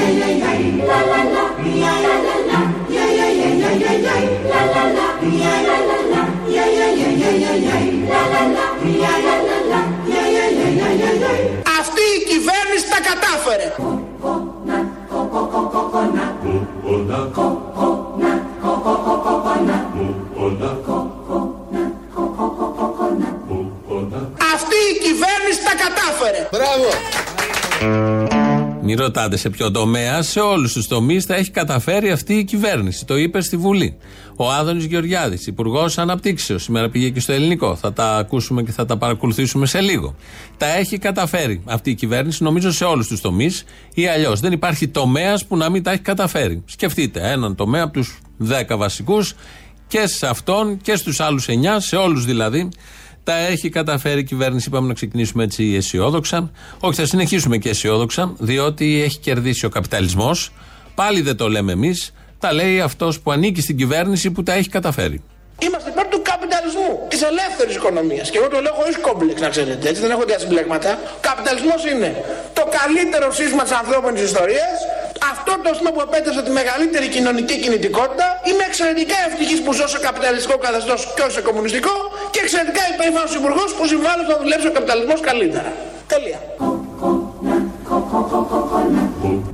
Αυτή ρωτάτε σε ποιο τομέα, σε όλους τους τομείς θα έχει καταφέρει αυτή η κυβέρνηση. Το είπε στη Βουλή. Ο Άδωνης Γεωργιάδης, Υπουργός Αναπτύξεως, σήμερα πήγε και στο ελληνικό. Θα τα ακούσουμε και θα τα παρακολουθήσουμε σε λίγο. Τα έχει καταφέρει αυτή η κυβέρνηση, νομίζω, σε όλους τους τομείς ή αλλιώς. Δεν υπάρχει τομέας που να μην τα έχει καταφέρει. Σκεφτείτε έναν τομέα από τους 10 βασικούς και σε αυτόν και στους άλλους 9, σε όλους δηλαδή, τα έχει καταφέρει η κυβέρνηση. Είπαμε να ξεκινήσουμε έτσι αισιόδοξα. Όχι, θα συνεχίσουμε και αισιόδοξα, διότι έχει κερδίσει ο καπιταλισμός. Πάλι δεν το λέμε εμείς. Τα λέει αυτός που ανήκει στην κυβέρνηση που τα έχει καταφέρει. Είμαστε υπέρ του καπιταλισμού, της ελεύθερης οικονομίας. Και εγώ το λέω χωρίς κόμπλεξ, να ξέρετε. Έτσι δεν έχω διασυμπλέγματα. Ο καπιταλισμός είναι το καλύτερο σύστημα της ανθρώπινης ιστορίας. Αυτό το σύστημα που επέτρεψε τη μεγαλύτερη κοινωνική κινητικότητα. Είμαι εξαιρετικά ευτυχής που ζω σε καπιταλιστικό καθεστώς και όχι σε κομμουνιστικό. Και εξαιρετικά υπερήφανο υπουργός που συμβάλλει στο να δουλέψει ο καπιταλισμός καλύτερα. Τέλεια.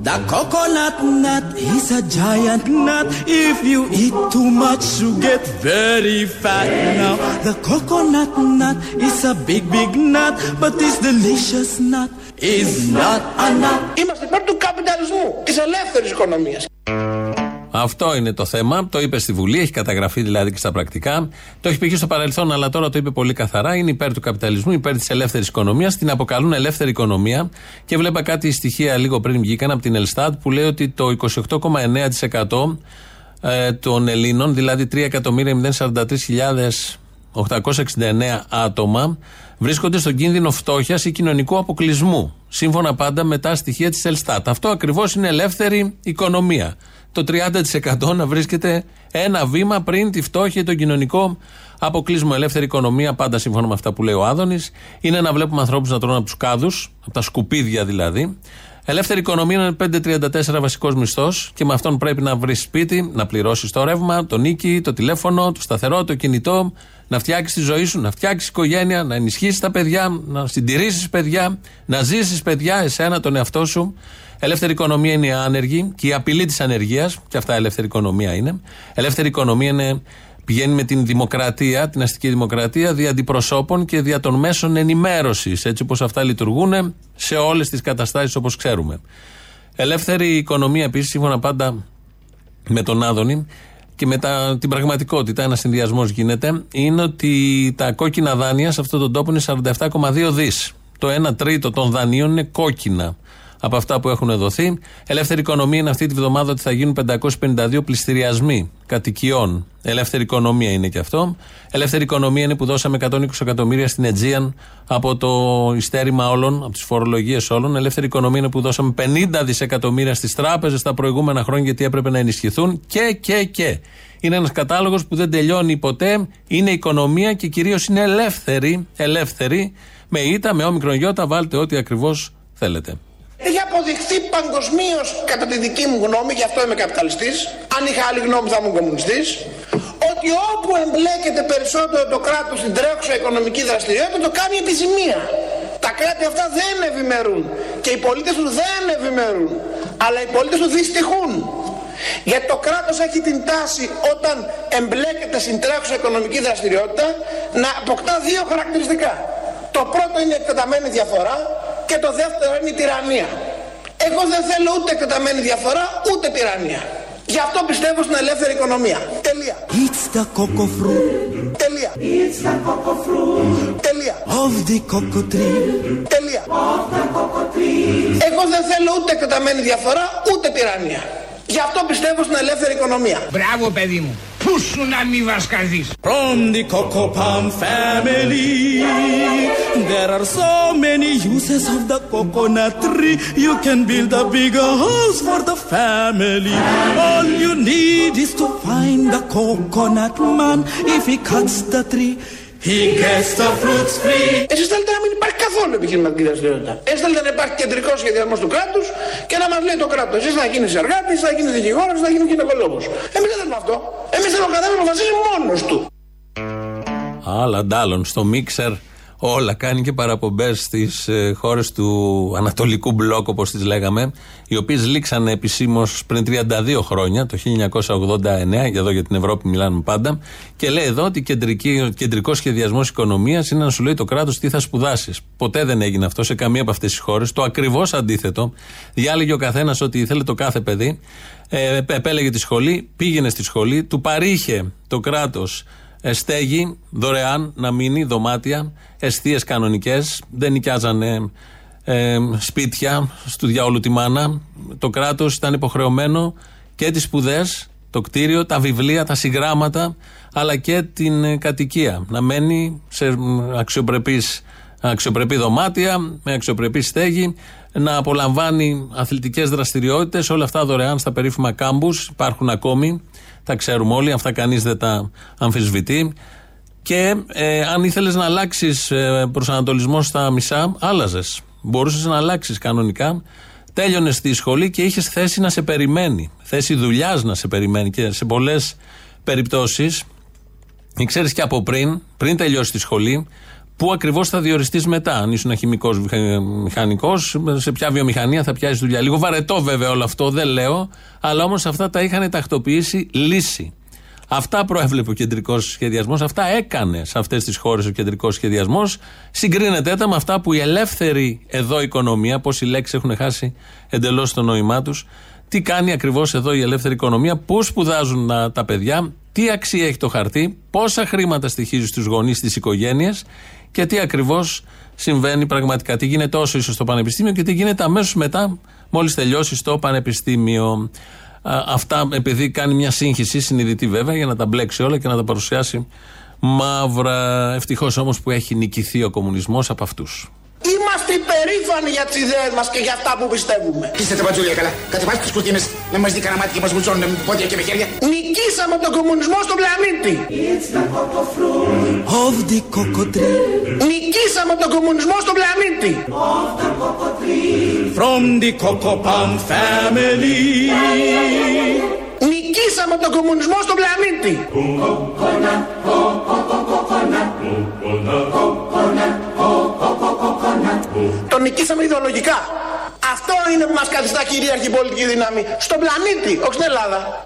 The coconut nut is a giant nut. If you eat too much, you get very fat. Now, the coconut nut is a big, big nut, but this delicious nut is not a nut. Είμαστε υπέρ του καπιταλισμού, της ελεύθερης οικονομίας. Αυτό είναι το θέμα. Το είπε στη Βουλή, έχει καταγραφεί δηλαδή και στα πρακτικά. Το έχει πει και στο παρελθόν, αλλά τώρα το είπε πολύ καθαρά. Είναι υπέρ του καπιταλισμού, υπέρ της ελεύθερης οικονομίας. Την αποκαλούν ελεύθερη οικονομία. Και βλέπα κάτι στοιχεία λίγο πριν βγήκαν από την Ελστάτ που λέει ότι το 28,9% ε, των Ελλήνων, δηλαδή 3.043.869 άτομα, βρίσκονται στον κίνδυνο φτώχειας ή κοινωνικού αποκλεισμού. Σύμφωνα πάντα με τα στοιχεία της Ελστάτ. Αυτό ακριβώς είναι ελεύθερη οικονομία. Το 30% να βρίσκεται ένα βήμα πριν τη φτώχεια ή τον κοινωνικό αποκλεισμό. Ελεύθερη οικονομία, πάντα σύμφωνα με αυτά που λέει ο Άδωνης, είναι να βλέπουμε ανθρώπους να τρώνε από τους κάδους, από τα σκουπίδια δηλαδή. Ελεύθερη οικονομία είναι 5,34 βασικός μισθός και με αυτόν πρέπει να βρεις σπίτι, να πληρώσεις το ρεύμα, το νίκη, το τηλέφωνο, το σταθερό, το κινητό, να φτιάξεις τη ζωή σου, να φτιάξεις οικογένεια, να ενισχύσεις τα παιδιά, να συντηρήσεις παιδιά, να ζήσεις παιδιά, εσένα, τον εαυτό σου. Ελεύθερη οικονομία είναι οι άνεργοι και η απειλή της ανεργίας, και αυτά ελεύθερη οικονομία είναι. Ελεύθερη οικονομία είναι πηγαίνει με την δημοκρατία, την αστική δημοκρατία, δια αντιπροσώπων και δια των μέσων ενημέρωσης, έτσι όπως αυτά λειτουργούν σε όλες τις καταστάσεις όπως ξέρουμε. Ελεύθερη οικονομία επίσης, σύμφωνα πάντα με τον Άδωνη και με τα, την πραγματικότητα, ένας συνδυασμός γίνεται, είναι ότι τα κόκκινα δάνεια σε αυτόν τον τόπο είναι 47,2 δις. Το 1 τρίτο των δανείων είναι κόκκινα από αυτά που έχουν δοθεί. Ελεύθερη οικονομία είναι αυτή τη βδομάδα ότι θα γίνουν 552 πληστηριασμοί κατοικιών. Ελεύθερη οικονομία είναι και αυτό. Ελεύθερη οικονομία είναι που δώσαμε 120 εκατομμύρια στην Αιτζίαν από το ιστέρημα όλων, από τις φορολογίες όλων. Ελεύθερη οικονομία είναι που δώσαμε 50 δισεκατομμύρια στις τράπεζες τα προηγούμενα χρόνια γιατί έπρεπε να ενισχυθούν. Και, και, και. Είναι ένας κατάλογος που δεν τελειώνει ποτέ. Είναι οικονομία και κυρίως είναι ελεύθερη. Ελεύθερη. Με ήττα, με όμικρον γιώτα, βάλτε ό,τι ακριβώς θέλετε. Έχει αποδειχθεί παγκοσμίως, κατά τη δική μου γνώμη, γι' αυτό είμαι καπιταλιστής. Αν είχα άλλη γνώμη, θα ήμουν κομμουνιστής. Ότι όπου εμπλέκεται περισσότερο το κράτος στην τρέχουσα οικονομική δραστηριότητα, το κάνει επιζημία. Τα κράτη αυτά δεν ευημερούν. Και οι πολίτες τους δεν ευημερούν. Αλλά οι πολίτες τους δυστυχούν. Γιατί το κράτος έχει την τάση όταν εμπλέκεται στην τρέχουσα οικονομική δραστηριότητα να αποκτά δύο χαρακτηριστικά. Το πρώτο είναι η εκτεταμένη διαφορά και το δεύτερο είναι η τυραννία. Εγώ δεν θέλω ούτε εκτεταμένη διαφορά ούτε τυραννία. Γι' αυτό πιστεύω στην ελεύθερη οικονομία. Τελεία. It's the cocoa fruit Τελεία. It's the cocoa fruit Τελεία. of the cocoa tree. Τελεία. of the cocoa tree. Εγώ δεν θέλω ούτε εκτεταμένη διαφορά ούτε τυραννία. Γι' αυτό πιστεύω στην ελεύθερη οικονομία. Μπράβο παιδί μου. Πού σου να μη βασκαθείς. From the cocoa palm family, there are so many uses of the coconut tree. You can build a bigger house for the family. All you need is to find the coconut man. If he cuts the tree, he gets the fruits free. Εσείς θέλετε να μην υπάρχει καθόλου επιχειρηματική δραστηριότητα. Εσείς θέλετε να υπάρχει κεντρικό σχεδιασμός του κράτους και να μας λέει το κράτος. Εσείς θα γίνεις εργάτης, θα γίνεις δικηγόρος, θα γίνεις γυναικολόγος. Εμείς δεν θέλουμε αυτό. Εμείς θέλουμε ο καθένας να αποφασίσει μόνος του. Άλλα ντάλλον στο μίξερ όλα. Κάνει και παραπομπές στις ε, χώρες του Ανατολικού Μπλοκ, όπως τις λέγαμε, οι οποίες λήξαν επισήμως πριν 32 χρόνια, το 1989, για εδώ για την Ευρώπη μιλάμε πάντα, και λέει εδώ ότι κεντρική, κεντρικός σχεδιασμός οικονομίας είναι να σου λέει το κράτος τι θα σπουδάσεις. Ποτέ δεν έγινε αυτό σε καμία από αυτές τις χώρες. Το ακριβώς αντίθετο. Διάλεγε ο καθένας ότι ήθελε το κάθε παιδί. Ε, επέλεγε τη σχολή, πήγαινε στη σχολή, του παρήχε το κράτος ε, στέγη δωρεάν να μείνει, δωμάτια, αιστείες κανονικές. Δεν νοικιάζανε ε, σπίτια στου διάολου τη μάνα. Το κράτος ήταν υποχρεωμένο και τις σπουδές, το κτίριο, τα βιβλία, τα συγγράμματα, αλλά και την ε, κατοικία. Να μένει σε αξιοπρεπής, αξιοπρεπή δωμάτια, με αξιοπρεπή στέγη, να απολαμβάνει αθλητικές δραστηριότητες, όλα αυτά δωρεάν στα περίφημα κάμπους, υπάρχουν ακόμη τα ξέρουμε όλοι, αυτά κανείς δεν τα αμφισβητεί. Και ε, αν ήθελες να αλλάξεις ε, προσανατολισμός στα μισά, άλλαζες. Μπορούσες να αλλάξεις κανονικά. Τέλειωνες στη σχολή και είχες θέση να σε περιμένει. Θέση δουλειάς να σε περιμένει. Και σε πολλές περιπτώσεις, ξέρεις και από πριν, πριν τελειώσει τη σχολή, Πού ακριβώς θα διοριστείς μετά, αν ήσουν χημικός μηχανικός, σε ποια βιομηχανία θα πιάσεις δουλειά. Λίγο βαρετό βέβαια όλο αυτό, δεν λέω, αλλά όμως αυτά τα είχαν τακτοποιήσει λύση. Αυτά προέβλεπε ο κεντρικός σχεδιασμός, αυτά έκανε σε αυτές τις χώρες ο κεντρικός σχεδιασμός. Συγκρίνεται τα με αυτά που η ελεύθερη εδώ οικονομία, πώ οι λέξει έχουν χάσει εντελώς το νόημά τους, τι κάνει ακριβώς εδώ η ελεύθερη οικονομία, πώς σπουδάζουν τα παιδιά, τι αξία έχει το χαρτί, πόσα χρήματα στοιχίζει στους γονείς, στις οικογένειες και τι ακριβώς συμβαίνει πραγματικά. Τι γίνεται όσο είσαι στο πανεπιστήμιο και τι γίνεται αμέσως μετά, μόλις τελειώσεις το πανεπιστήμιο. αυτά επειδή κάνει μια σύγχυση, συνειδητή βέβαια, για να τα μπλέξει όλα και να τα παρουσιάσει μαύρα. Ευτυχώς όμως που έχει νικηθεί ο κομμουνισμός από αυτούς. Είμαστε υπερήφανοι για τι ιδέε μα και για αυτά που πιστεύουμε. Είστε τα πατζούλια καλά. Κατεβάστε τι κουρτίνε να μα δει κανένα μάτι και μα βουτσώνουν με πόδια και με χέρια. Νικήσαμε τον κομμουνισμό στον πλανήτη. It's the cocoa fruit Of the cocoa tree, Νικήσαμε τον κομμουνισμό στον πλανήτη. of the cocoa tree. from the cocoa palm family. Νικήσαμε τον κομμουνισμό στον πλανήτη. Τον νικήσαμε ιδεολογικά. Αυτό είναι που μας καθιστά κυρίαρχη πολιτική δύναμη. Στον πλανήτη, όχι στην Ελλάδα.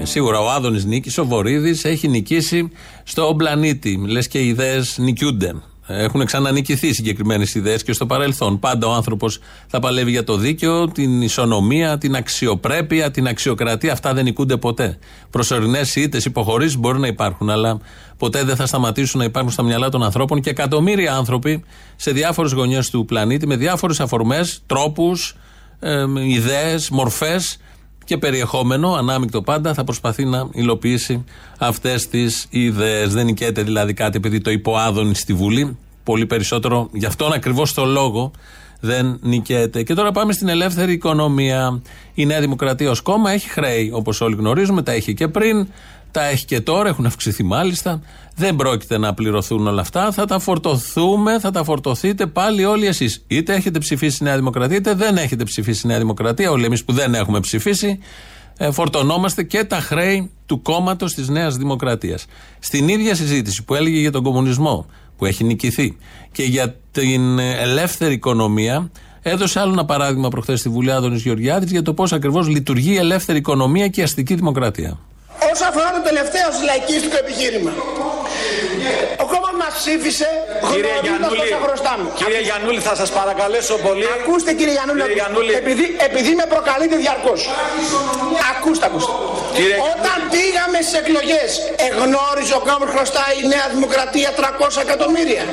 Ε, Σίγουρα ο Άδωνης νίκησε, ο Βορύδης έχει νικήσει στον πλανήτη. Λες και οι ιδέες νικιούνται. Έχουν ξανανικηθεί συγκεκριμένες ιδέες και στο παρελθόν. Πάντα ο άνθρωπος θα παλεύει για το δίκαιο, την ισονομία, την αξιοπρέπεια, την αξιοκρατία. Αυτά δεν νικούνται ποτέ. Προσωρινές ήττες, υποχωρήσεις μπορεί να υπάρχουν, αλλά ποτέ δεν θα σταματήσουν να υπάρχουν στα μυαλά των ανθρώπων και εκατομμύρια άνθρωποι σε διάφορες γωνιές του πλανήτη με διάφορες αφορμές, τρόπους, ιδέες, μορφές και περιεχόμενο, ανάμεικτο πάντα, θα προσπαθεί να υλοποιήσει αυτές τις ιδέες. Δεν νικέται δηλαδή κάτι επειδή το υποάδωνει στη Βουλή. Πολύ περισσότερο γι' αυτόν ακριβώς το λόγο δεν νικέται. Και τώρα πάμε στην ελεύθερη οικονομία. Η Νέα Δημοκρατία ως κόμμα έχει χρέη, όπως όλοι γνωρίζουμε, τα έχει και πριν, τα έχει και τώρα, έχουν αυξηθεί μάλιστα. Δεν πρόκειται να πληρωθούν όλα αυτά. Θα τα φορτωθούμε, θα τα φορτωθείτε πάλι όλοι εσείς. Είτε έχετε ψηφίσει Νέα Δημοκρατία, είτε δεν έχετε ψηφίσει Νέα Δημοκρατία. Όλοι εμείς που δεν έχουμε ψηφίσει, ε, φορτωνόμαστε και τα χρέη του κόμματος της Νέας Δημοκρατίας. Στην ίδια συζήτηση που έλεγε για τον κομμουνισμό, που έχει νικηθεί, και για την ε, ελεύθερη οικονομία, έδωσε άλλο ένα παράδειγμα προχθές στη Βουλή Άδωνης Γεωργιάδης για το πώς ακριβώς λειτουργεί η ελεύθερη οικονομία και η αστική δημοκρατία. Όσον αφορά το τελευταίο λαϊκίστικο επιχείρημα. Ο κόμμα μα ψήφισε Κύριε γνωρίζοντας Γιαννούλη, πόσα χρωστάμε. κύριε Γιαννούλη, θα σας παρακαλέσω πολύ. Ακούστε κύριε Γιαννούλη, Κύριε Γιαννούλη. επειδή, επειδή με προκαλείτε διαρκώς. Ακούστε, ακούστε. Κύριε Όταν πήγαμε στις εκλογές, εγνώριζε ο κόμμα χρωστάει η Νέα Δημοκρατία 300 εκατομμύρια.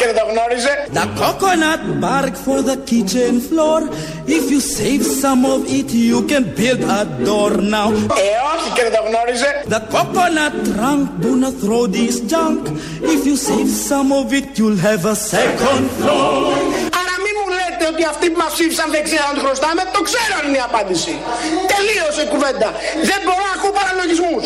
Ε, όχι και δεν το γνώριζε. The coconut bark for the kitchen floor. If you save some of it, you can build a door now. Ε, όχι και δεν το γνώριζε. The coconut trunk, do not throw this junk. If you save some of it, you'll have a second floor. Άρα μην μου λέτε ότι αυτοί που μας ψήφισαν δεν ξέραν τι χρωστάμε. Το ξέραν είναι η απάντηση. Τελείωσε η κουβέντα. Δεν μπορώ να ακούω παραλογισμούς.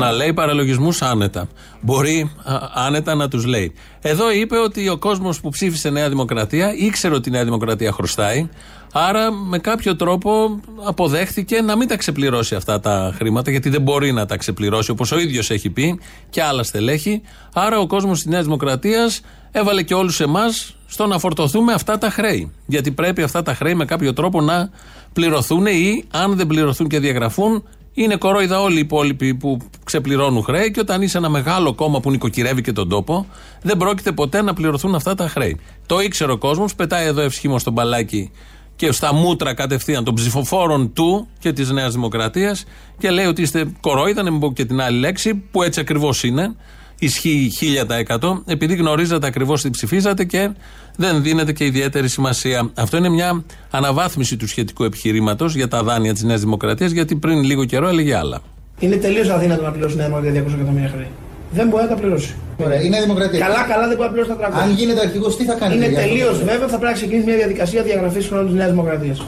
Να λέει παραλογισμούς άνετα. Μπορεί α, άνετα να τους λέει. Εδώ είπε ότι ο κόσμος που ψήφισε Νέα Δημοκρατία ήξερε ότι η Νέα Δημοκρατία χρωστάει. Άρα με κάποιο τρόπο αποδέχτηκε να μην τα ξεπληρώσει αυτά τα χρήματα, γιατί δεν μπορεί να τα ξεπληρώσει όπως ο ίδιος έχει πει και άλλα στελέχη. Άρα ο κόσμος της Νέας Δημοκρατίας έβαλε και όλους εμάς στο να φορτωθούμε αυτά τα χρέη. Γιατί πρέπει αυτά τα χρέη με κάποιο τρόπο να πληρωθούν ή αν δεν πληρωθούν και διαγραφούν, είναι κορόιδα όλοι οι υπόλοιποι που ξεπληρώνουν χρέη και όταν είσαι ένα μεγάλο κόμμα που νοικοκυρεύει και τον τόπο, δεν πρόκειται ποτέ να πληρωθούν αυτά τα χρέη. Το ήξερε ο κόσμος, πετάει εδώ ευσχήμω στον μπαλάκι και στα μούτρα κατευθείαν των ψηφοφόρων του και της Νέας Δημοκρατίας και λέει ότι είστε κορόιδα, να μην πω και την άλλη λέξη, που έτσι ακριβώς είναι. Ισχύει 1000% επειδή γνωρίζατε ακριβώς τι ψηφίζατε και δεν δίνεται και ιδιαίτερη σημασία. Αυτό είναι μια αναβάθμιση του σχετικού επιχειρήματος για τα δάνεια της Νέας Δημοκρατίας, γιατί πριν λίγο καιρό έλεγε άλλα. Είναι τελείως αδύνατο να πληρώσει Νέα Δημοκρατία 200 εκατομμύρια χρέη. Δεν μπορεί να τα πληρώσει. Ωραία, είναι δημοκρατία. Καλά, καλά δεν μπορεί να πληρώσει τα 300. Αν γίνεται αρχηγός, τι θα κάνει. Είναι τελείως βέβαιο θα πρέπει να ξεκινήσει μια διαδικασία διαγραφής χρόνου της Νέας Δημοκρατίας.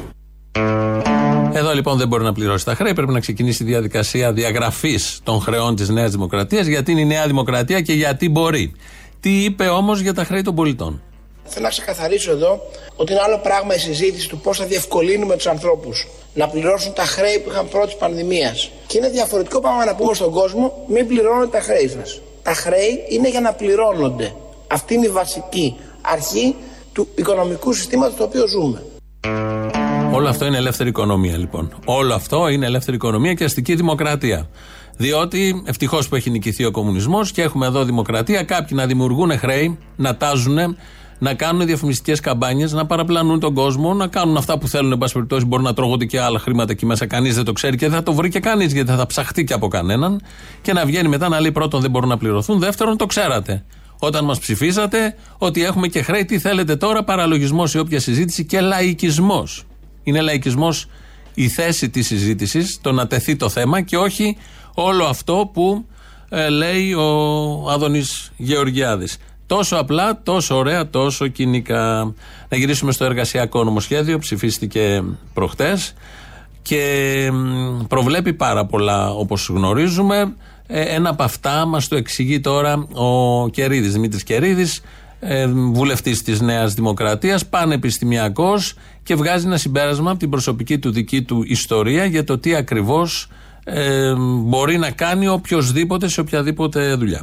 Εδώ λοιπόν δεν μπορεί να πληρώσει τα χρέη. Πρέπει να ξεκινήσει η διαδικασία διαγραφής των χρεών της Νέας Δημοκρατίας. Γιατί είναι η Νέα Δημοκρατία και γιατί μπορεί. Τι είπε όμως για τα χρέη των πολιτών; Θέλω να ξεκαθαρίσω εδώ ότι είναι άλλο πράγμα η συζήτηση του πώς θα διευκολύνουμε τους ανθρώπους να πληρώσουν τα χρέη που είχαν πρώτης πανδημίας. Και είναι διαφορετικό πράγμα να πούμε στον κόσμο: μην πληρώνετε τα χρέη σας. Τα χρέη είναι για να πληρώνονται. Αυτή είναι η βασική αρχή του οικονομικού συστήματος το οποίο ζούμε. Όλο αυτό είναι ελεύθερη οικονομία λοιπόν. Όλο αυτό είναι ελεύθερη οικονομία και αστική δημοκρατία. Διότι ευτυχώς που έχει νικηθεί ο κομμουνισμός και έχουμε εδώ δημοκρατία, κάποιοι να δημιουργούν χρέη, να τάζουν, να κάνουν διαφημιστικές καμπάνιες, να παραπλανούν τον κόσμο, να κάνουν αυτά που θέλουν. Εν πάση περιπτώσει, μπορεί να τρώγονται και άλλα χρήματα εκεί μέσα. Κανείς δεν το ξέρει και δεν θα το βρει και κανείς γιατί θα ψαχτεί και από κανέναν. Και να βγαίνει μετά να λέει πρώτον δεν μπορούν να πληρωθούν, δεύτερον το ξέρατε. Όταν μας ψηφίσατε, ότι έχουμε και χρέη, τι θέλετε τώρα, παραλογισμός ή όποια συζήτηση και λαϊκισμός. Είναι λαϊκισμός η θέση της συζήτησης, το να τεθεί το θέμα και όχι όλο αυτό που ε, λέει ο Άδωνης Γεωργιάδης. Τόσο απλά, τόσο ωραία, τόσο κοινικά. Να γυρίσουμε στο εργασιακό νομοσχέδιο, ψηφίστηκε προχτές και προβλέπει πάρα πολλά όπως γνωρίζουμε. Ε, ένα από αυτά μας το εξηγεί τώρα ο Κερίδης, Δημήτρης Κερίδης, ε, βουλευτής της Νέας Δημοκρατίας, πανεπιστημιακός και βγάζει ένα συμπέρασμα από την προσωπική του δική του ιστορία για το τι ακριβώς ε, μπορεί να κάνει οποιοδήποτε σε οποιαδήποτε δουλειά.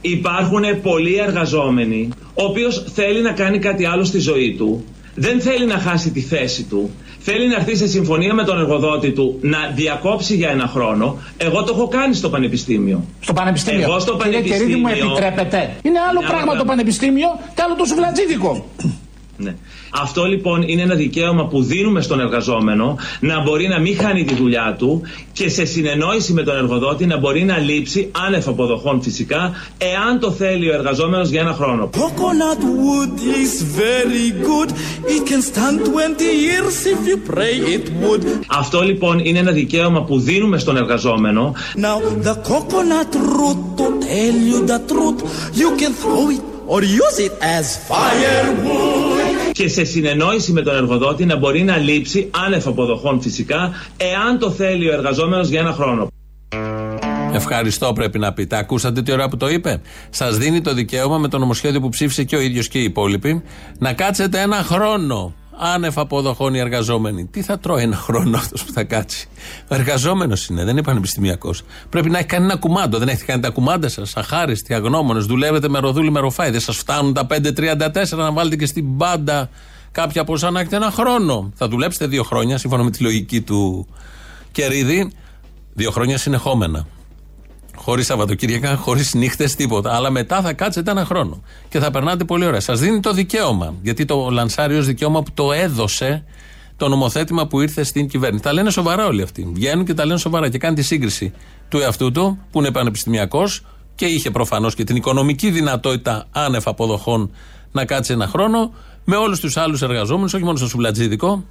Υπάρχουν πολλοί εργαζόμενοι, ο οποίος θέλει να κάνει κάτι άλλο στη ζωή του, δεν θέλει να χάσει τη θέση του, θέλει να έρθει σε συμφωνία με τον εργοδότη του να διακόψει για ένα χρόνο. Εγώ το έχω κάνει στο πανεπιστήμιο. Στο πανεπιστήμιο. Εγώ στο Κύριε πανεπιστήμιο. Κερίδη μου επιτρέπετε. Είναι άλλο Μια πράγμα ώρα. το πανεπιστήμιο και άλλο το σουβλατζίδικο. Ναι. Αυτό λοιπόν είναι ένα δικαίωμα που δίνουμε στον εργαζόμενο να μπορεί να μην χάνει τη δουλειά του και σε συνεννόηση με τον εργοδότη να μπορεί να λείψει άνευ αποδοχών φυσικά εάν το θέλει ο εργαζόμενος για ένα χρόνο. Coconut wood is very good. It can stand 20 years if you pray it would. Αυτό λοιπόν είναι ένα δικαίωμα που δίνουμε στον εργαζόμενο Now, the coconut root, to tell you the truth, you can throw it or use it as firewood. Και σε συνεννόηση με τον εργοδότη να μπορεί να λείψει άνευ αποδοχών φυσικά εάν το θέλει ο εργαζόμενος για ένα χρόνο. Ευχαριστώ πρέπει να πείτε. Ακούσατε τι ώρα που το είπε. Σας δίνει το δικαίωμα με το νομοσχέδιο που ψήφισε και ο ίδιος και οι υπόλοιποι να κάτσετε ένα χρόνο άνευ αποδοχών οι εργαζόμενοι. Τι θα τρώει ένα χρόνο αυτός που θα κάτσει; Ο εργαζόμενος είναι, δεν είναι πανεπιστημιακός. Πρέπει να έχει κάνει ένα κουμάντο. Δεν έχετε κάνει τα κουμάντα σας. Αχάριστοι, αγνώμονες. Δουλεύετε με ροδούλη με ροφάι. Δεν σας φτάνουν τα 5.34 να βάλετε και στην μπάντα κάποια ποσά να έχετε ένα χρόνο. Θα δουλέψετε δύο χρόνια, σύμφωνα με τη λογική του Κερίδη. Δύο χρόνια συνεχόμενα. Χωρίς Σαββατοκύριακα, χωρίς νύχτες, τίποτα. Αλλά μετά θα κάτσετε ένα χρόνο και θα περνάτε πολύ ωραία. Σας δίνει το δικαίωμα. Γιατί το λανσάρει ως δικαίωμα που το έδωσε το νομοθέτημα που ήρθε στην κυβέρνηση. Τα λένε σοβαρά όλοι αυτοί. Βγαίνουν και τα λένε σοβαρά και κάνει τη σύγκριση του εαυτού του, που είναι πανεπιστημιακός και είχε προφανώς και την οικονομική δυνατότητα άνευ αποδοχών να κάτσει ένα χρόνο, με όλους τους άλλους εργαζόμενους, όχι μόνο στο σουβλατζίδικο,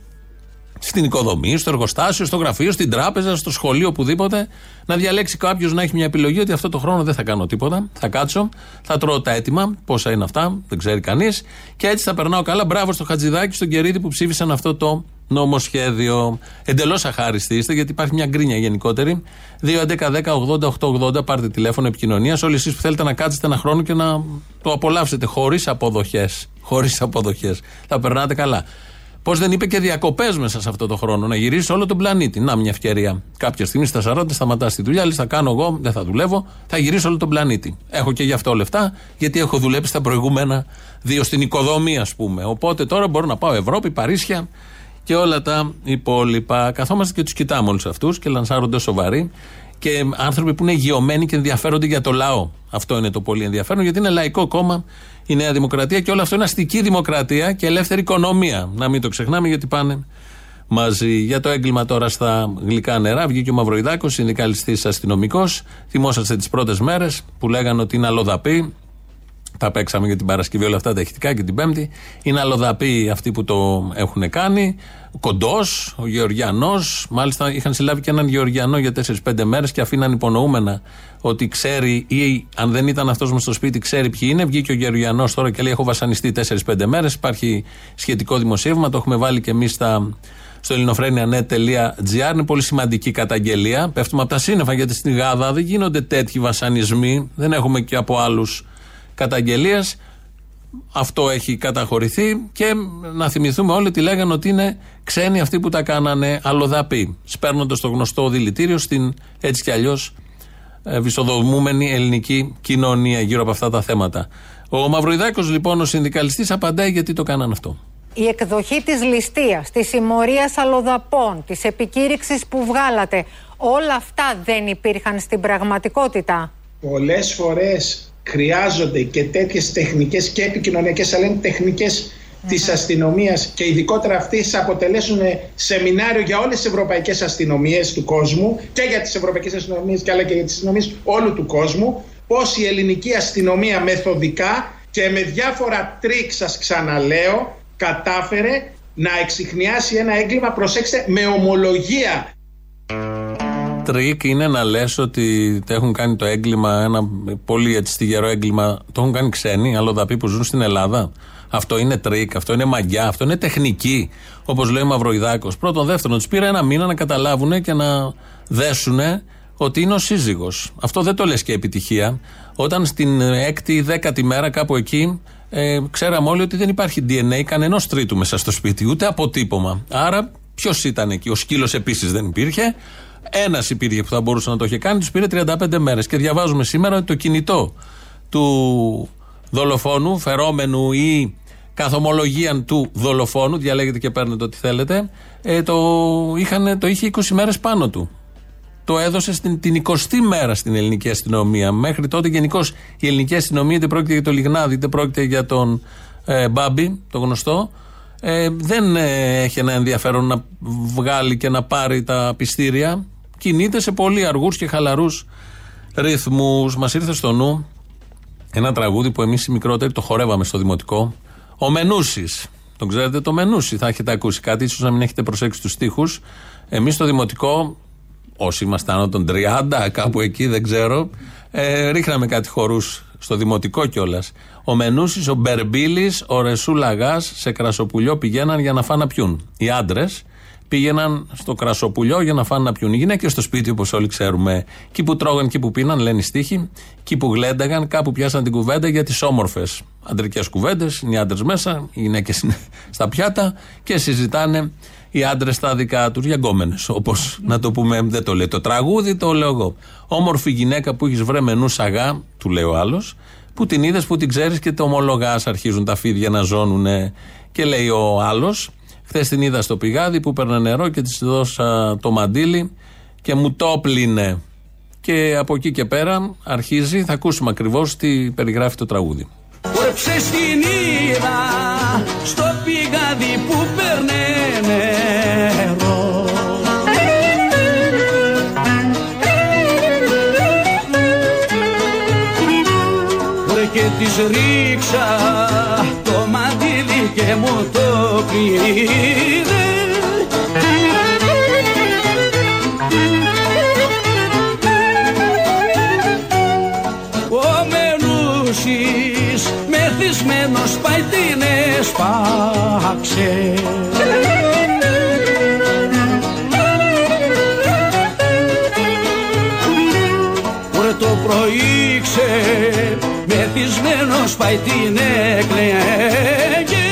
στην οικοδομή, στο εργοστάσιο, στο γραφείο, στην τράπεζα, στο σχολείο, οπουδήποτε, να διαλέξει κάποιος να έχει μια επιλογή ότι αυτό το χρόνο δεν θα κάνω τίποτα. Θα κάτσω, θα τρώω τα έτοιμα, πόσα είναι αυτά, δεν ξέρει κανείς, και έτσι θα περνάω καλά. Μπράβο στο Χατζηδάκι, στον Κερίδη που ψήφισαν αυτό το νομοσχέδιο. Εντελώς αχάριστοι είστε, γιατί υπάρχει μια γκρίνια γενικότερη. 2.11.10.80.880 πάρτε τηλέφωνο επικοινωνίας. Όλοι εσείς που θέλετε να κάτσετε ένα χρόνο και να το απολαύσετε χωρίς αποδοχές. Χωρίς αποδοχές. Θα περνάτε καλά. Πώς δεν είπε και διακοπές μέσα σε αυτό το χρόνο, να γυρίσει όλο τον πλανήτη. Να, μια ευκαιρία. Κάποια στιγμή στα 40 σταματά τη δουλειά, λες, θα κάνω εγώ, δεν θα δουλεύω, θα γυρίσω όλο τον πλανήτη. Έχω και γι' αυτό λεφτά, γιατί έχω δουλέψει τα προηγούμενα δύο στην οικοδομή, ας πούμε. Οπότε τώρα μπορώ να πάω Ευρώπη, Παρίσια και όλα τα υπόλοιπα. Καθόμαστε και τους κοιτάμε όλους αυτούς και λανσάρονται σοβαροί και άνθρωποι που είναι γεωμένοι και ενδιαφέρονται για το λαό. Αυτό είναι το πολύ ενδιαφέρον, γιατί είναι λαϊκό κόμμα η Νέα Δημοκρατία και όλο αυτό είναι αστική δημοκρατία και ελεύθερη οικονομία. Να μην το ξεχνάμε, γιατί πάνε μαζί. Για το έγκλημα τώρα στα γλυκά νερά βγήκε ο Μαυροϊδάκος, συνδικαλιστή αστυνομικός. Θυμόσαστε τις πρώτες μέρες που λέγανε ότι είναι αλλοδαπή. Τα παίξαμε για την Παρασκευή όλα αυτά τα ηχητικά και την Πέμπτη. Είναι αλλοδαποί αυτοί που το έχουν κάνει. Κοντός, ο Γεωργιανός. Μάλιστα είχαν συλλάβει και έναν Γεωργιανό για 4-5 μέρες και αφήναν υπονοούμενα ότι ξέρει ή αν δεν ήταν αυτός μες στο σπίτι, ξέρει ποιοι είναι. Βγήκε ο Γεωργιανός τώρα και λέει: Έχω βασανιστεί 4-5 μέρες. Υπάρχει σχετικό δημοσίευμα. Το έχουμε βάλει και εμείς στο ελληνοφρένια.net.gr. Είναι πολύ σημαντική καταγγελία. Πέφτουμε από τα σύννεφα γιατί στην Γάδα δεν γίνονται τέτοιοι βασανισμοί. Δεν έχουμε και από άλλους καταγγελίε. Αυτό έχει καταχωρηθεί και να θυμηθούμε όλοι ότι λέγανε ότι είναι ξένοι αυτοί που τα κάνανε αλλοδαποί. Σπέρνοντας το γνωστό δηλητήριο στην έτσι κι αλλιώς ε, βυσοδομούμενη ελληνική κοινωνία γύρω από αυτά τα θέματα. Ο Μαυροϊδάκος λοιπόν, ο συνδικαλιστής, απαντάει γιατί το κάνανε αυτό. Η εκδοχή της ληστείας, της συμμορίας αλλοδαπών, της επικήρυξης που βγάλατε, όλα αυτά δεν υπήρχαν στην πραγματικότητα. Πολλές φορές χρειάζονται και τέτοιες τεχνικές και επικοινωνιακές, αλλά είναι τεχνικές της αστυνομίας και ειδικότερα αυτές θα αποτελέσουν σεμινάριο για όλες τις ευρωπαϊκές αστυνομίες του κόσμου και για τις ευρωπαϊκές αστυνομίες και αλλά και για τις αστυνομίες όλου του κόσμου. Πώς η ελληνική αστυνομία μεθοδικά και με διάφορα τρικ, σας ξαναλέω, κατάφερε να εξιχνιάσει ένα έγκλημα, προσέξτε, με ομολογία τρικ είναι να λες ότι έχουν κάνει το έγκλημα, ένα πολύ έτσι στυγερό έγκλημα, το έχουν κάνει ξένοι, αλλοδαποί που ζουν στην Ελλάδα. Αυτό είναι τρικ, αυτό είναι μαγιά, αυτό είναι τεχνική. Όπως λέει ο Μαυροϊδάκος. Πρώτον, δεύτερον, τους πήρε ένα μήνα να καταλάβουν και να δέσουν ότι είναι ο σύζυγος. Αυτό δεν το λες και επιτυχία. Όταν στην έκτη ή δέκατη μέρα, κάπου εκεί, ε, ξέραμε όλοι ότι δεν υπάρχει DNA κανενός τρίτου μέσα στο σπίτι, ούτε αποτύπωμα. Άρα, ποιος ήταν εκεί; Ο σκύλος επίσης δεν υπήρχε. Ένας υπήρχε που θα μπορούσε να το είχε κάνει, τους πήρε 35 μέρες. Και διαβάζουμε σήμερα ότι το κινητό του δολοφόνου, φερόμενου ή καθομολογία του δολοφόνου, διαλέγετε και παίρνετε ό,τι θέλετε, ε, το, είχαν, το είχε 20 μέρες πάνω του. Το έδωσε στην, την 20η μέρα στην ελληνική αστυνομία. Μέχρι τότε γενικώ η ελληνική αστυνομία, είτε πρόκειται για το Λιγνάδι, είτε πρόκειται για τον ε, Μπάμπη, το γνωστό, ε, δεν ε, έχει ένα ενδιαφέρον να βγάλει και να πάρει τα πιστήρια κινείται σε πολύ αργούς και χαλαρούς ρυθμούς. Μας ήρθε στο νου ένα τραγούδι που εμείς οι μικρότεροι το χορεύαμε στο δημοτικό. Ο Μενούσης. Τον ξέρετε το Μενούση, θα έχετε ακούσει κάτι, ίσως να μην έχετε προσέξει τους τοίχου. Εμείς στο δημοτικό, όσοι ήμασταν άνω των 30, κάπου εκεί δεν ξέρω, ε, ρίχναμε κάτι χορούς στο δημοτικό κιόλας. Ο Μενούσης, ο Μπερμπίλης, ο Ρεσού Λαγά σε κρασοπουλιό πηγαίναν για να φάνε να πιούν. Οι άντρες πήγαιναν στο κρασοπουλιό για να φάνε να πιούν. Οι γυναίκες στο σπίτι, όπως όλοι ξέρουμε. Εκεί που τρώγαν, εκεί που πίναν, λένε οι στίχοι. Εκεί που γλένταγαν, κάπου πιάσαν την κουβέντα για τις όμορφες αντρικές κουβέντες. Είναι οι άντρες μέσα, οι γυναίκες στα πιάτα και συζητάνε οι άντρες τα δικά τους για γκόμενες. Όπως να το πούμε, δεν το λέει το τραγούδι, το λέω εγώ. Όμορφη γυναίκα που έχεις βρε μενού σαγά, του λέει ο άλλος, που την είδες, που την ξέρεις και το ομολογάς, αρχίζουν τα φίδια να ζώνουν. Και λέει ο άλλος, Χθες την είδα στο πηγάδι που παίρνε νερό και της δώσα το μαντίλι και μου το πλύνε. Και από εκεί και πέρα αρχίζει, θα ακούσουμε ακριβώς τι περιγράφει το τραγούδι. Όρεψε την είδα στο πηγάδι που παίρνε νερό. και της ρίξα το μαντίλι και μου το πήρε. Ο Μελούσης μεθυσμένος πάει την έσπαξε. το πρωί ξε μεθυσμένος πάει την έκλαιγε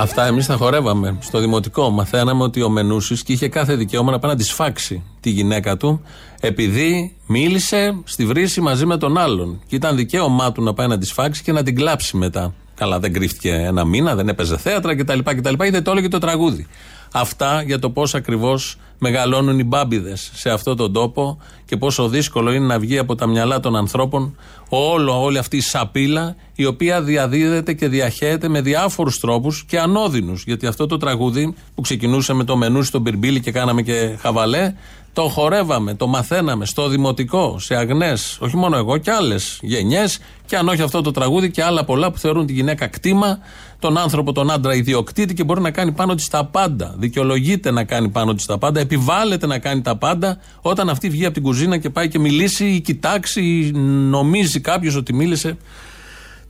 Αυτά εμείς τα χορεύαμε στο δημοτικό. Μαθαίναμε ότι ο Μενούσης και είχε κάθε δικαίωμα να πάει να τη σφάξει τη γυναίκα του, επειδή μίλησε στη βρύση μαζί με τον άλλον. Και ήταν δικαίωμά του να πάει να τη σφάξει και να την κλάψει μετά. Καλά, δεν κρύφτηκε ένα μήνα, δεν έπαιζε θέατρα κτλ. κτλ. Είδε το όλο το τραγούδι. Αυτά για το πώς ακριβώς μεγαλώνουν οι μπάμπιδες σε αυτόν τον τόπο και πόσο δύσκολο είναι να βγει από τα μυαλά των ανθρώπων όλο, όλη αυτή η σαπίλα η οποία διαδίδεται και διαχέεται με διάφορους τρόπους και ανώδυνους. Γιατί αυτό το τραγούδι που ξεκινούσε με το μενού στον Πυρμπίλι και κάναμε και χαβαλέ, το χορεύαμε, το μαθαίναμε στο δημοτικό, σε αγνές, όχι μόνο εγώ και άλλες γενιές, και αν όχι αυτό το τραγούδι και άλλα πολλά που θεωρούν τη γυναίκα κτήμα, τον άνθρωπο, τον άντρα ιδιοκτήτη και μπορεί να κάνει πάνω της τα πάντα. Δικαιολογείται να κάνει πάνω της τα πάντα, επιβάλλεται να κάνει τα πάντα όταν αυτή βγει από την κουζίνα και πάει και μιλήσει ή κοιτάξει ή νομίζει κάποιος ότι μίλησε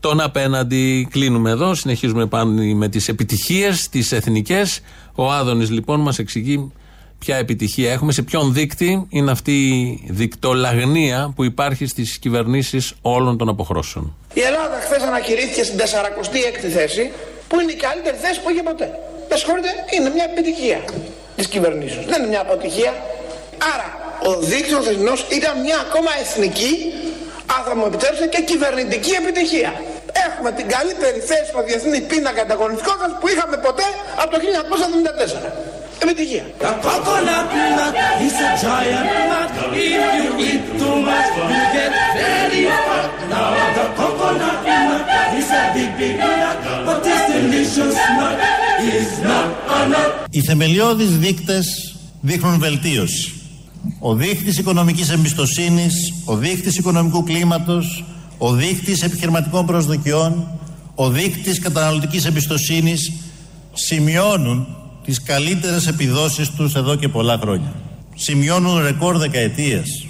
τον απέναντι. Κλείνουμε εδώ, συνεχίζουμε πάνω με τις επιτυχίες, τις εθνικές. Ο Άδωνης λοιπόν μας εξηγεί ποια επιτυχία έχουμε, σε ποιον δείκτη είναι αυτή η δικτολαγνία που υπάρχει στις κυβερνήσεις όλων των αποχρώσεων. Η Ελλάδα χθες ανακηρύχθηκε στην 46η θέση, που είναι η καλύτερη θέση που είχε ποτέ. Με συγχωρείτε, είναι μια επιτυχία της κυβερνήσεως. Δεν είναι μια αποτυχία. Άρα, ο δείκτη ο θεσμινό ήταν μια ακόμα εθνική, αν θα μου επιτρέψετε, και κυβερνητική επιτυχία. Έχουμε την καλύτερη θέση στο διεθνή πίνακα ανταγωνιστικότητας που είχαμε ποτέ από το 1974. Επιτυχία. The coconut nut is a giant nut. If you eat too much, you get very fat. Now the coconut nut is a big, big nut. But this delicious nut is not a nut. Οι θεμελιώδεις δείκτες δείχνουν βελτίωση. Ο δείκτης οικονομικής εμπιστοσύνης, ο δείκτης οικονομικού κλίματος, ο δείκτης επιχειρηματικών προσδοκιών, ο δείκτης καταναλωτικής εμπιστοσύνης σημειώνουν τις καλύτερες επιδόσεις τους εδώ και πολλά χρόνια. Σημειώνουν ρεκόρ δεκαετίες.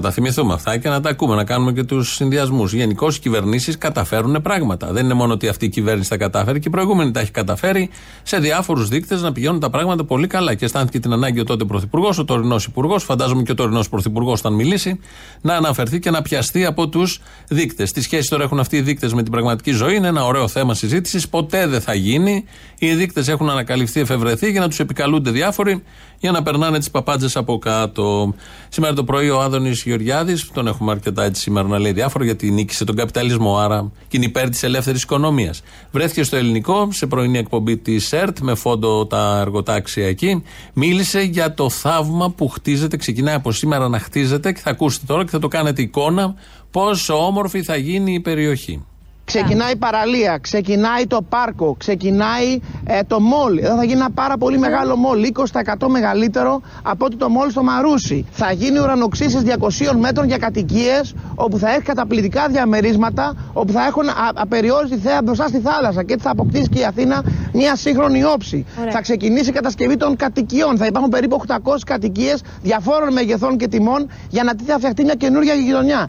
Όχι, να τα θυμηθούμε αυτά και να τα ακούμε, να κάνουμε και τους συνδυασμούς. Γενικώ οι κυβερνήσεις καταφέρουν πράγματα. Δεν είναι μόνο ότι αυτή η κυβέρνηση τα κατάφερε και η προηγούμενη τα έχει καταφέρει σε διάφορους δείκτες να πηγαίνουν τα πράγματα πολύ καλά. Και αισθάνθηκε την ανάγκη ο τότε Πρωθυπουργός, ο τωρινός Υπουργός, φαντάζομαι και ο τωρινός Πρωθυπουργός όταν μιλήσει, να αναφερθεί και να πιαστεί από τους δείκτες. Τι σχέσει τώρα έχουν αυτοί οι δείκτες με την πραγματική ζωή, είναι ένα ωραίο θέμα συζήτησης. Ποτέ δεν θα γίνει. Οι δείκτες έχουν ανακαλυφθεί, εφευρεθεί για να τους επικαλούνται διάφοροι για να περνάνε τις παπάντζες από κάτω. Σήμερα το πρωί ο Άδωνης Γεωργιάδης, τον έχουμε αρκετά έτσι σήμερα να λέει διάφορα γιατί νίκησε τον καπιταλισμό, άρα και είναι υπέρ της ελεύθερης οικονομίας. Βρέθηκε στο ελληνικό, σε πρωινή εκπομπή της ΕΡΤ, με φόντο τα εργοτάξια εκεί. Μίλησε για το θαύμα που χτίζεται, ξεκινάει από σήμερα να χτίζεται και θα ακούσετε τώρα και θα το κάνετε εικόνα πόσο όμορφη θα γίνει η περιοχή. Ξεκινάει η παραλία, ξεκινάει το πάρκο, ξεκινάει ε, το μόλ. Εδώ θα γίνει ένα πάρα πολύ μεγάλο μόλ, 20% μεγαλύτερο από ότι το μόλ στο Μαρούσι. Θα γίνει ουρανοξύσεις 200 μέτρων για κατοικίες, όπου θα έχει καταπληκτικά διαμερίσματα, όπου θα έχουν απεριόριστη θέα μπροστά στη θάλασσα και έτσι θα αποκτήσει και η Αθήνα μια σύγχρονη όψη. Θα ξεκινήσει η κατασκευή των κατοικιών. Θα υπάρχουν περίπου 800 κατοικίες διαφόρων μεγεθών και τιμών για να θα φτιαχτεί μια καινούργια γειτονιά.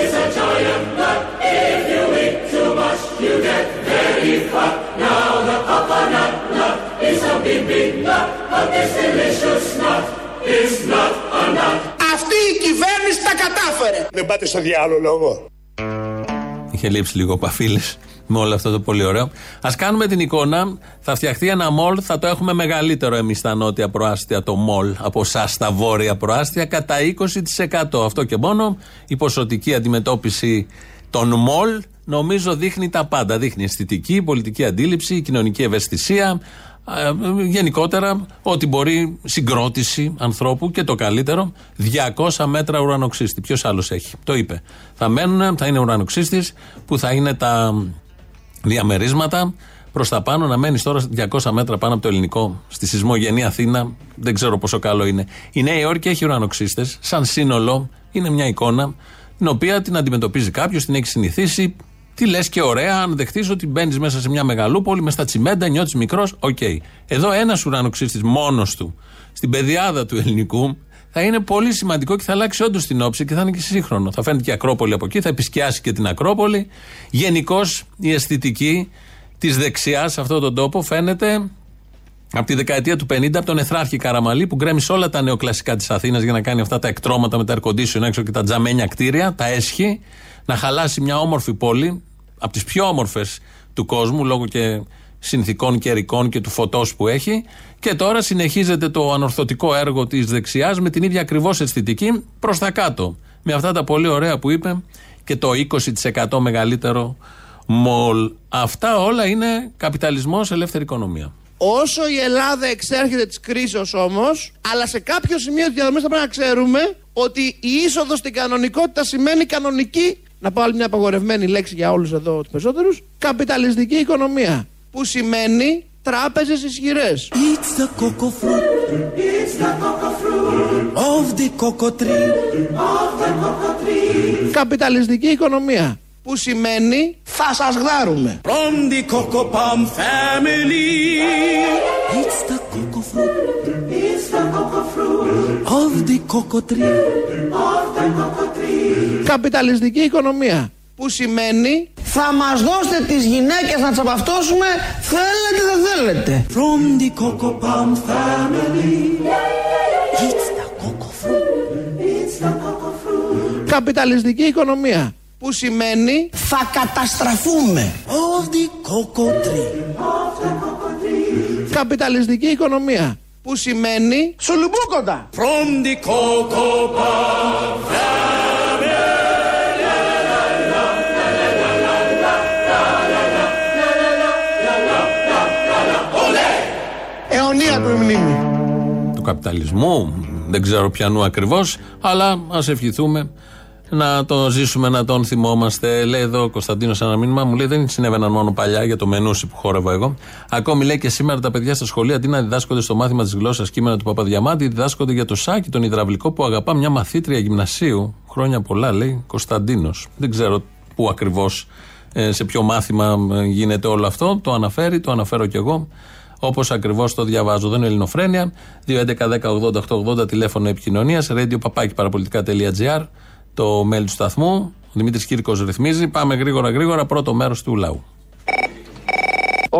Is a giant nut. If you eat too much, you get very fat. Now the coconut nut is a big, big nut, but this delicious nut is not a nut. Αυτή η κυβέρνηση τα κατάφερε. Δεν πάτε στο διάλογο. Είχε λείψει λίγο ο Παφίλης με όλο αυτό το πολύ ωραίο. Α κάνουμε την εικόνα. Θα φτιαχτεί ένα μολ, θα το έχουμε μεγαλύτερο εμείς στα νότια προάστια το μολ από εσά στα βόρεια προάστια κατά 20%. Αυτό και μόνο η ποσοτική αντιμετώπιση των μολ νομίζω δείχνει τα πάντα. Δείχνει αισθητική, πολιτική αντίληψη, κοινωνική ευαισθησία, ε, γενικότερα ό,τι μπορεί συγκρότηση ανθρώπου και το καλύτερο 200 μέτρα ουρανοξύστη. Ποιος άλλος έχει; Το είπε. Θα μένουν, θα είναι ουρανοξύστης που θα είναι τα διαμερίσματα προς τα πάνω να μένεις τώρα 200 μέτρα πάνω από το ελληνικό στη σεισμογενή Αθήνα. Δεν ξέρω πόσο καλό είναι. Η Νέα Υόρκη έχει ουρανοξύστες. Σαν σύνολο είναι μια εικόνα την οποία την αντιμετωπίζει κάποιος, την έχει συνηθίσει. Τι λες και ωραία, αν δεχτείς ότι μπαίνεις μέσα σε μια μεγαλούπολη με στα τσιμέντα, νιώθεις μικρός, OK. Okay. Εδώ ένας ουρανοξύστης μόνος του, στην πεδιάδα του ελληνικού, θα είναι πολύ σημαντικό και θα αλλάξει όντως την όψη και θα είναι και σύγχρονο. Θα φαίνεται και η Ακρόπολη από εκεί, θα επισκιάσει και την Ακρόπολη. Γενικώς η αισθητική της δεξιάς σε αυτόν τον τόπο φαίνεται Από τη δεκαετία του 50, από τον Εθράρχη Καραμαλή που γκρέμισε όλα τα νεοκλασικά της Αθήνας για να κάνει αυτά τα εκτρώματα με τα air έξω και τα τζαμένια κτίρια, τα έσχη, να χαλάσει μια όμορφη πόλη, από τις πιο όμορφες του κόσμου, λόγω και συνθηκών καιρικών και του φωτός που έχει. Και τώρα συνεχίζεται το ανορθωτικό έργο της δεξιάς με την ίδια ακριβώς αισθητική προς τα κάτω. Με αυτά τα πολύ ωραία που είπε και το 20% μεγαλύτερο μολ. Αυτά όλα είναι καπιταλισμός, ελεύθερη οικονομία. Όσο η Ελλάδα εξέρχεται της κρίσης όμως, αλλά σε κάποιο σημείο της διαδρομής θα πρέπει να ξέρουμε ότι η είσοδος στην κανονικότητα σημαίνει κανονική. Να πω άλλη μια απαγορευμένη λέξη για όλους εδώ τους περισσότερους. Καπιταλιστική οικονομία. Που σημαίνει τράπεζε ισχυρέ. It's the cocoa fruit. It's the cocoa fruit of the cocoa tree. of the cocoa tree. Καπιταλιστική οικονομία. Που σημαίνει θα σας γδάρουμε. From the cocoa palm family. It's the cocoa fruit It's the cocoa fruit of the cocoa tree. of the cocoa tree. Καπιταλιστική οικονομία. Που σημαίνει θα μας δώσετε τις γυναίκες να τις απαυτώσουμε θέλετε δεν θέλετε. From the cocoa palm family. It's the cocoa fruit. It's the cocoa fruit Καπιταλιστική οικονομία. Που σημαίνει θα καταστραφούμε. Of the cocoa tree. of the cocoa tree. Καπιταλιστική οικονομία. Που σημαίνει σουλουμπούκοντα. From the cocoa palm Αιωνία καπιταλισμού, δεν ξέρω πιανού ακριβώς, αλλά ας ευχηθούμε να το ζήσουμε, να τον θυμόμαστε. Λέει εδώ ο Κωνσταντίνος ένα μήνυμα, μου λέει δεν συνέβαιναν μόνο παλιά για το μενούσι που χόρευα εγώ. Ακόμη λέει και σήμερα τα παιδιά στα σχολεία αντί να διδάσκονται στο μάθημα της γλώσσας κείμενα του Παπαδιαμάντη, διδάσκονται για το σάκι τον υδραυλικό που αγαπά μια μαθήτρια γυμνασίου. Χρόνια πολλά λέει Κωνσταντίνος. Δεν ξέρω πού ακριβώς, σε ποιο μάθημα ε, γίνεται όλο αυτό. Το αναφέρει, το αναφέρω κι εγώ. Όπως ακριβώς το διαβάζω. Δεν είναι Ελληνοφρένια. 2.11.10.80.880 τηλέφωνο επικοινωνίας. Radio παπάκι παραπολιτικά.gr. Το mail του σταθμού. Ο Δημήτρης Κύρκο ρυθμίζει. Πάμε γρήγορα γρήγορα. Πρώτο μέρος του λαού.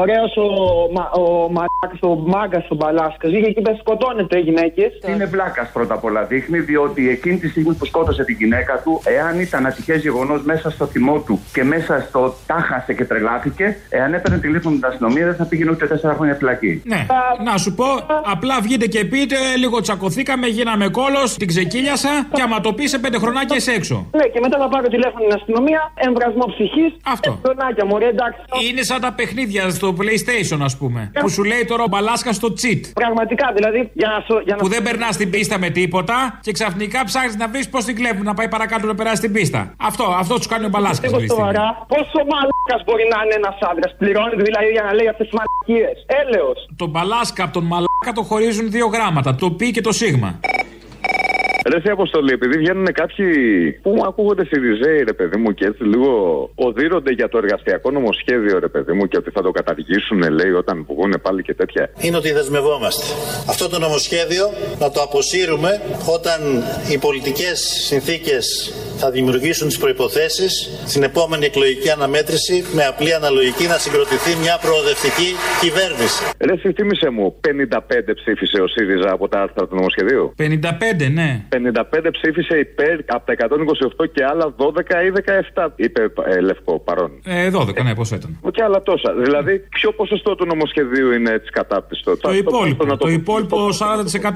Ωραίος ο, μα, ο μαλάκας, ο μάγκας ο Μπαλάσκας. Βγήκε εκεί πέρα σκοτώνεται γυναίκες. Είναι βλάκα πρώτα απ' όλα. Δείχνει διότι εκείνη τη στιγμή που σκότωσε την γυναίκα του, εάν ήταν ατυχές γεγονός μέσα στο θυμό του και μέσα στο τάχασε και τρελάθηκε, εάν έπαιρνε τηλέφωνο την αστυνομία δεν θα πήγαινε ούτε τέσσερα χρόνια φυλακή. Ναι, να σου πω, απλά βγείτε και πείτε, λίγο τσακωθήκαμε, γίναμε κόλος, την ξεκύλιασα και άμα το πεις σε πέντε χρονάκια είσαι έξω. Ναι, και μετά θα πάρω τηλέφωνο την αστυνομία, εμβρασμό ψυχής. Αυτό. Χρονάκια μου, ρε, εντάξει. Είναι σαν τα παιχνίδια στο PlayStation, ας πούμε. Που σου λέει τώρα ο μπαλάσκα στο cheat. Πραγματικά, δηλαδή, για να, σου- για να Που δεν περνάς την πίστα με τίποτα και ξαφνικά ψάχνεις να βρεις πώς την κλέβουν να πάει παρακάτω να περάσει την πίστα. Αυτό, αυτό τους κάνει ο μπαλάσκας. Λίγο σοβαρά, πόσο μαλάκας μπορεί να είναι ένας άντρας. Πληρώνεται δηλαδή για να λέει αυτές τις μαλακίες. Έλεος. Τον μπαλάσκα από τον μαλάκα το χωρίζουν δύο γράμματα. Το πι και το σίγμα. Ρε σε αποστολή, επειδή βγαίνουν κάποιοι που μου ακούγονται Σιριζέοι, ρε παιδί μου, και έτσι λίγο οδύρονται για το εργασιακό νομοσχέδιο, ρε παιδί μου, και ότι θα το καταργήσουν, λέει, όταν βγουν πάλι και τέτοια. είναι ότι δεσμευόμαστε. Αυτό το νομοσχέδιο να το αποσύρουμε όταν οι πολιτικές συνθήκες θα δημιουργήσουν τις προϋποθέσεις στην επόμενη εκλογική αναμέτρηση με απλή αναλογική να συγκροτηθεί μια προοδευτική κυβέρνηση. Ρε, συστήμησε μου, 55 ψήφισε ο ΣΥΡΙΖΑ από τα άρθρα του νομοσχεδίου; 55, ναι. 55 ψήφισε υπέρ από τα 128 και άλλα 12 ή 17, είπε ε, Λευκό παρόν. Ε, 12, ναι, πώ ήταν. Και άλλα τόσα. Δηλαδή, ποιο ποσοστό του νομοσχεδίου είναι έτσι κατάπτυστο; Το υπόλοιπο. Το υπόλοιπο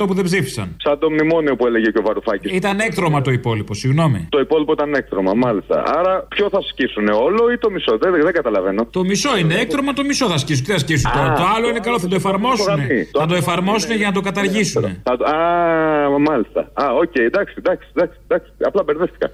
40% που δεν ψήφισαν. Σαν το μνημόνιο που έλεγε και ο Βαρουφάκης. Ήταν έκτρωμα το υπόλοιπο, συγγνώμη. Το υπόλοιπο ήταν έκτρωμα, μάλιστα. Άρα, ποιο θα σκίσουν, όλο ή το μισό; Δεν, δεν καταλαβαίνω. Το μισό είναι έκτρωμα, το μισό θα σκίσουν. Τι θα σκίσουν Α, τώρα. Το άλλο είναι καλό, θα το εφαρμόσουν. γραμμή. Το Θα το άλλο εφαρμόσουν είναι- για να το καταργήσουν. Θα το- Α, μάλιστα. Α, οκ, εντάξει, εντάξει, εντάξει, εντάξει. Απλά μπερδεύτηκα.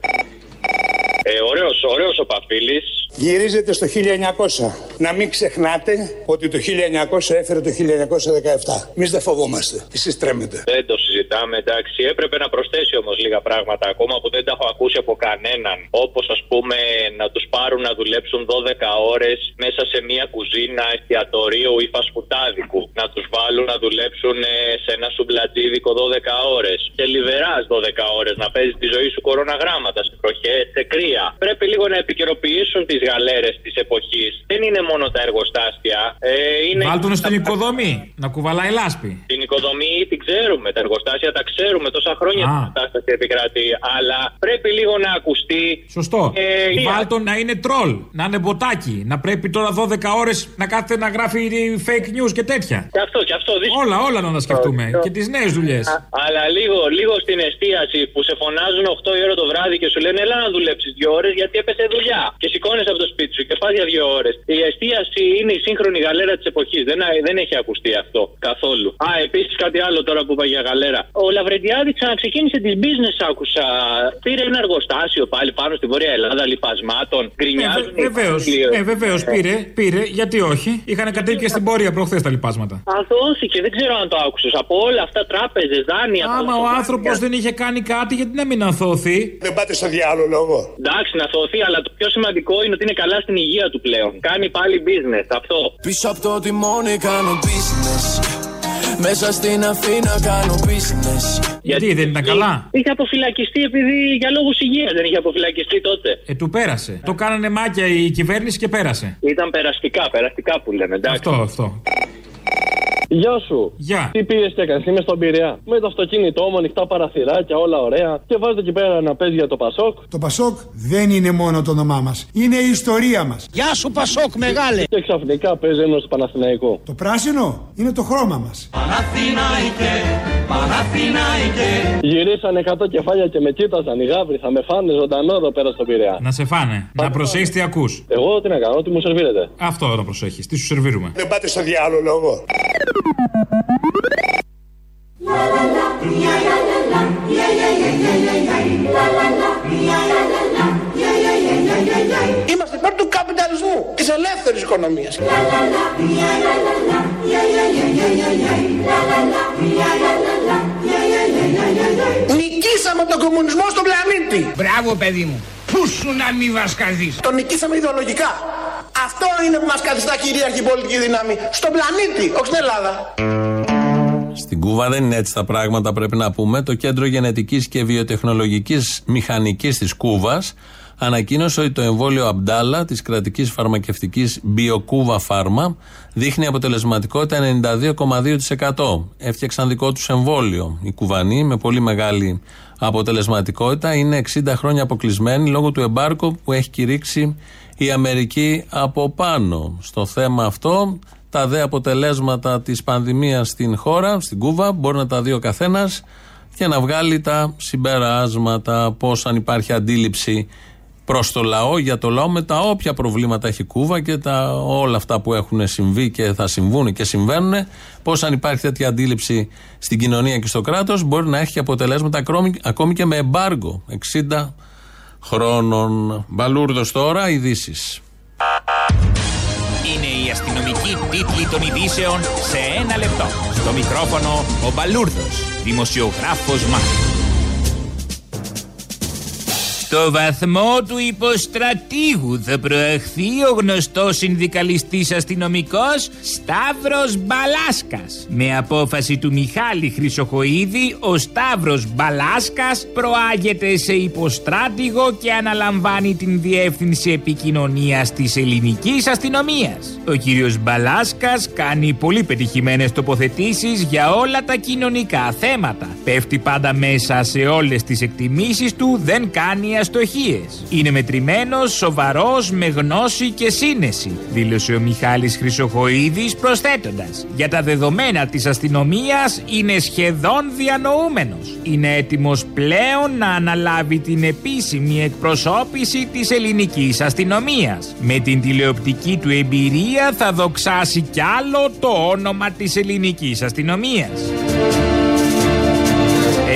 Ε, ωραίος, ωραίος ο Παφίλης. Γυρίζετε στο 1900. Να μην ξεχνάτε ότι το 1900 έφερε το 1917. Εμείς δεν φοβόμαστε. Εσείς τρέμετε. Δεν το συζητάμε, εντάξει. Έπρεπε να προσθέσει όμως λίγα πράγματα ακόμα που δεν τα έχω ακούσει από κανέναν. Όπως ας πούμε να τους πάρουν να δουλέψουν 12 ώρες μέσα σε μια κουζίνα εστιατορίου ή φασφουτάδικου. Να τους βάλουν να δουλέψουν ε, σε ένα σουμπλατζίδικο 12 ώρες. Και λιβεράς 12 ώρες να παίζει τη ζωή σου κοροναγράμματα σε προχέ, σε κρύα. Πρέπει λίγο να επικαιροποιήσουν τις γαλέρες της εποχής. Δεν είναι μόνο τα εργοστάσια. Ε, είναι Βάλτον στην οικοδομή, να κουβαλάει λάσπη. Την οικοδομή την ξέρουμε, τα εργοστάσια τα ξέρουμε τόσα χρόνια Α. η κατάσταση επικρατεί. Αλλά πρέπει λίγο να ακουστεί. Σωστό. Ε, Βάλτον να είναι τρόλ, να είναι μποτάκι. Να πρέπει τώρα 12 ώρες να κάθεται να γράφει fake news και τέτοια. Και αυτό, και αυτό δύσκολο. Όλα, όλα να τα σκεφτούμε. Και τις νέες δουλειές. Α, Αλλά λίγο, λίγο στην εστίαση που σε φωνάζουν 8 η ώρα το βράδυ και σου λένε Ελά να δουλέψεις 2 ώρες γιατί έπεσε δουλειά. Και σηκώνει από το σπίτι σου και πας για 2 ώρες. Η εστίαση είναι η σύγχρονη γαλέρα της εποχής. Δεν, δεν έχει ακουστεί αυτό καθόλου. Α, επίσης κάτι άλλο τώρα που είπα για γαλέρα. Ο Λαβρεντιάδης ξαναξεκίνησε τις business, άκουσα. Πήρε ένα εργοστάσιο πάλι πάνω στη Βόρεια Ελλάδα λιπασμάτων. Γκρινιάζουν. οι Βεβαίως, υπάλληλοι. ε, βεβαίως πήρε, πήρε, γιατί όχι; Είχαν κατέβει και στην πορεία προχθές τα λοιπάσματα. Α, δόθηκε, δεν ξέρω αν το άκουσες. Από όλα αυτά τράπεζες, δάνεια. Άμα ο άνθρωπος δεν είχε κάνει κάτι, γιατί να μην αθώθει; Δεν πάτε στο διάλογο λόγο. Εντάξει, να θωθεί, αλλά το πιο σημαντικό είναι ότι είναι καλά στην υγεία του πλέον. Κάνει πάλι business, αυτό. Πίσω από το τιμόνι κάνω business Μέσα στην Αθήνα κάνω business Γιατί δεν ήταν καλά; Είχε αποφυλακιστεί επειδή για λόγους υγείας δεν είχε αποφυλακιστεί τότε. Ε, του πέρασε. Το κάνανε μάκια η κυβέρνηση και πέρασε. Ήταν περαστικά, περαστικά που λέμε, εντάξει. Αυτό, αυτό. Γεια σου. Γεια. Τι πήρε και έκανες, είμαι στον Πειραιά. Με το αυτοκίνητό μου, ανοιχτά παραθυράκια, όλα ωραία. Και βάζετε εκεί πέρα να παίζει για το Πασόκ. Το Πασόκ δεν είναι μόνο το όνομά μας. Είναι η ιστορία μας. Γεια σου, Πασόκ, μεγάλε. Και ξαφνικά παίζει ένας στο Παναθηναϊκός. Το πράσινο είναι το χρώμα μας. Παναθηναϊκέ, Παναθηναϊκέ. Γυρίσανε 100 κεφάλια και με κοίταζαν οι γάβροι. Θα με φάνε ζωντανό εδώ πέρα στον Πειραιά. Να σε φάνε. Να προσέχεις τι ακούς. Εγώ τι να κάνω, τι μου σερβίρετε. Αυτό να προσέχεις. Τι σου σερβίρουμε. Δεν πάτε στο διάλογο λόγο. Είμαστε υπέρ του καπιταλισμού, της ελεύθερης οικονομίας. Νικήσαμε τον κομμουνισμό στον πλανήτη. Μπράβο, παιδί μου. Πού σου να μην βασκαδείς. Τον νικήσαμε ιδεολογικά. Αυτό είναι που μας καθιστά κυρίαρχη πολιτική δύναμη. Στον πλανήτη, όχι στην Ελλάδα. Στην Κούβα δεν είναι έτσι τα πράγματα, πρέπει να πούμε. Το Κέντρο Γενετικής και Βιοτεχνολογικής Μηχανικής της Κούβας ανακοίνωσε ότι το εμβόλιο Αμπτάλα της κρατικής φαρμακευτικής Biocúva Pharma δείχνει αποτελεσματικότητα 92,2%. Έφτιαξαν δικό τους εμβόλιο. Οι Κουβανοί με πολύ μεγάλη αποτελεσματικότητα είναι 60 χρόνια αποκλεισμένοι λόγω του εμπάρκο που έχει κηρύξει η Αμερική από πάνω. Στο θέμα αυτό τα δε αποτελέσματα της πανδημίας στην χώρα, στην Κούβα, μπορεί να τα δει ο καθένας και να βγάλει τα συμπεράσματα, πώς αν υπάρχει αντίληψη προς το λαό, για το λαό με τα όποια προβλήματα έχει η Κούβα και τα, όλα αυτά που έχουν συμβεί και θα συμβούν και συμβαίνουν, πώς αν υπάρχει τέτοια αντίληψη στην κοινωνία και στο κράτος μπορεί να έχει και αποτελέσματα ακόμη, ακόμη και με εμπάργκο 60 χρόνων. Μπαλούρδος τώρα, ειδήσεις. Είναι η αστυνομική τίτλη των ειδήσεων σε ένα λεπτό. Στο μικρόφωνο ο Μπαλούρδος, δημοσιογράφος Μάρκος. Στο βαθμό του υποστρατήγου θα προαχθεί ο γνωστός συνδικαλιστής αστυνομικός Σταύρος Μπαλάσκας. Με απόφαση του Μιχάλη Χρυσοχοίδη, ο Σταύρος Μπαλάσκας προάγεται σε υποστράτηγο και αναλαμβάνει την διεύθυνση επικοινωνίας της ελληνικής αστυνομίας. Ο κύριος Μπαλάσκας κάνει πολύ πετυχημένες τοποθετήσεις για όλα τα κοινωνικά θέματα. Πέφτει πάντα μέσα σε όλες τις εκτιμήσεις του, δεν κάνει αστοχίες. Είναι μετρημένος, σοβαρός, με γνώση και σύνεση, δήλωσε ο Μιχάλης Χρυσοχοίδης προσθέτοντας. Για τα δεδομένα της αστυνομίας είναι σχεδόν διανοούμενος. Είναι έτοιμος πλέον να αναλάβει την επίσημη εκπροσώπηση της ελληνικής αστυνομίας. Με την τηλεοπτική του εμπειρία θα δοξάσει κι άλλο το όνομα της ελληνικής αστυνομίας.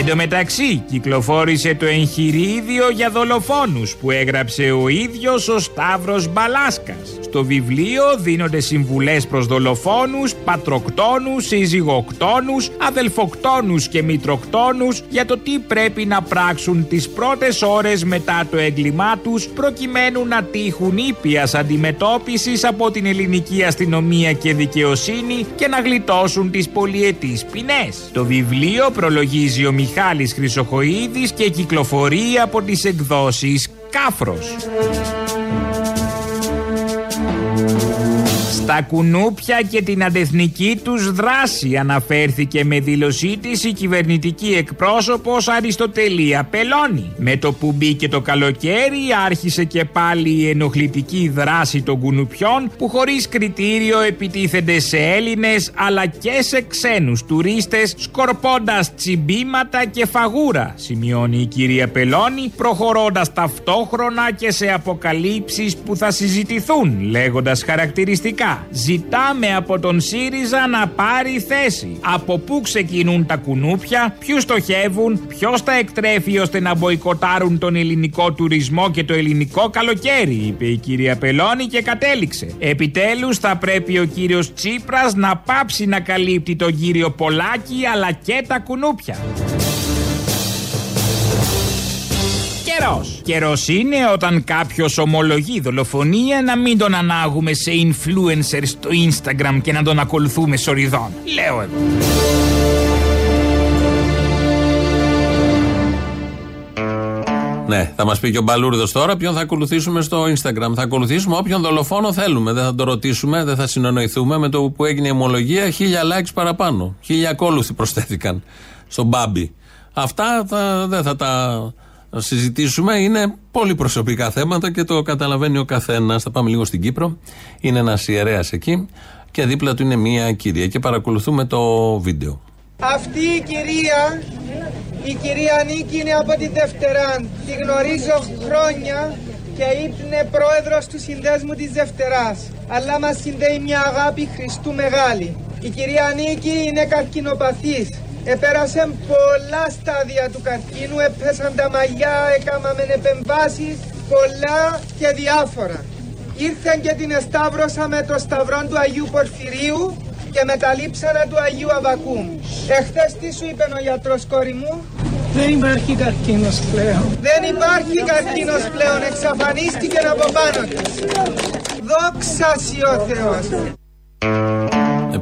Εν τω μεταξύ, κυκλοφόρησε το εγχειρίδιο για δολοφόνους που έγραψε ο ίδιος ο Σταύρος Μπαλάσκας. Στο βιβλίο δίνονται συμβουλές προς δολοφόνους, πατροκτόνους, σύζυγοκτόνους, αδελφοκτόνους και μητροκτόνους για το τι πρέπει να πράξουν τις πρώτες ώρες μετά το έγκλημά τους προκειμένου να τύχουν ήπιας αντιμετώπισης από την ελληνική αστυνομία και δικαιοσύνη και να γλιτώσουν τις πολυετής ποινές. Το βιβλίο προλογίζει ο Μιχάλης Χρυσοχοίδης και κυκλοφορεί από τις εκδόσεις Κάφρος. Στα κουνούπια και την αντεθνική τους δράση αναφέρθηκε με δήλωσή της η κυβερνητική εκπρόσωπος Αριστοτελία Πελώνη. Με το που μπήκε το καλοκαίρι άρχισε και πάλι η ενοχλητική δράση των κουνουπιών που χωρίς κριτήριο επιτίθενται σε Έλληνες αλλά και σε ξένους τουρίστες σκορπώντας τσιμπήματα και φαγούρα, σημειώνει η κυρία Πελώνη προχωρώντας ταυτόχρονα και σε αποκαλύψεις που θα συζητηθούν λέγοντας χαρακτηριστικά Ζητάμε από τον ΣΥΡΙΖΑ να πάρει θέση. Από πού ξεκινούν τα κουνούπια, ποιους στοχεύουν, ποιος τα εκτρέφει ώστε να μποϊκοτάρουν τον ελληνικό τουρισμό και το ελληνικό καλοκαίρι, είπε η κυρία Πελώνη και κατέληξε. Επιτέλους θα πρέπει ο κύριος Τσίπρας να πάψει να καλύπτει τον κύριο Πολάκη αλλά και τα κουνούπια. Καιρός. Καιρός είναι όταν κάποιος ομολογεί δολοφονία να μην τον ανάγουμε σε influencer στο Instagram και να τον ακολουθούμε σοριδών. Λέω εγώ. Ναι, θα μας πει και ο Μπαλούρδος τώρα ποιον θα ακολουθήσουμε στο Instagram. Θα ακολουθήσουμε όποιον δολοφόνο θέλουμε. Δεν θα το ρωτήσουμε, δεν θα συνονοηθούμε. Με το που έγινε η ομολογία, χίλια likes παραπάνω. Χίλια ακόλουθοι προσθέθηκαν στον Μπάμπι. Αυτά θα, δεν θα τα συζητήσουμε. Είναι πολύ προσωπικά θέματα και το καταλαβαίνει ο καθένας. Θα πάμε λίγο στην Κύπρο. Είναι ένας ιερέας εκεί και δίπλα του είναι μία κυρία και παρακολουθούμε το βίντεο. Αυτή η κυρία, η κυρία Νίκη είναι από τη Δευτερά. Τη γνωρίζω χρόνια και είναι πρόεδρος του συνδέσμου της Δευτεράς. Αλλά μας συνδέει μια αγάπη Χριστού μεγάλη. Η κυρία Νίκη είναι καρκινοπαθής. Επέρασε πολλά στάδια του καρκίνου, έπεσαν τα μαλλιά, έκαναμε επεμβάσεις, πολλά και διάφορα. Ήρθαν και την εσταύρωσα με το σταυρό του Αγίου Πορφυρίου και με τα λείψανα του Αγίου Αβακούμ. Εχθές τι σου είπε ο γιατρός κόρη μου; Δεν υπάρχει καρκίνος πλέον. Δεν υπάρχει καρκίνος πλέον, εξαφανίστηκε από πάνω της. Δόξα σοι ο Θεός.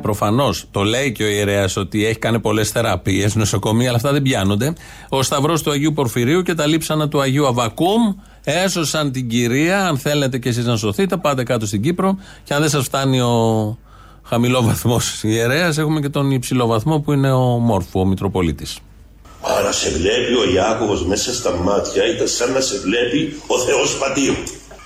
Ε, Προφανώς το λέει και ο ιερέας ότι έχει κάνει πολλές θεραπείες, νοσοκομεία, αλλά αυτά δεν πιάνονται. Ο Σταυρός του Αγίου Πορφυρίου και τα λείψανα του Αγίου Αβακούμ έσωσαν την κυρία. Αν θέλετε κι εσείς να σωθείτε, πάτε κάτω στην Κύπρο. Και αν δεν σας φτάνει ο χαμηλό βαθμό ιερέας, έχουμε και τον υψηλό βαθμό που είναι ο Μόρφου, ο Μητροπολίτης. Άρα σε βλέπει ο Ιάκωβος μέσα στα μάτια ήταν σαν να σε βλέπει ο Θεός Πατήρ.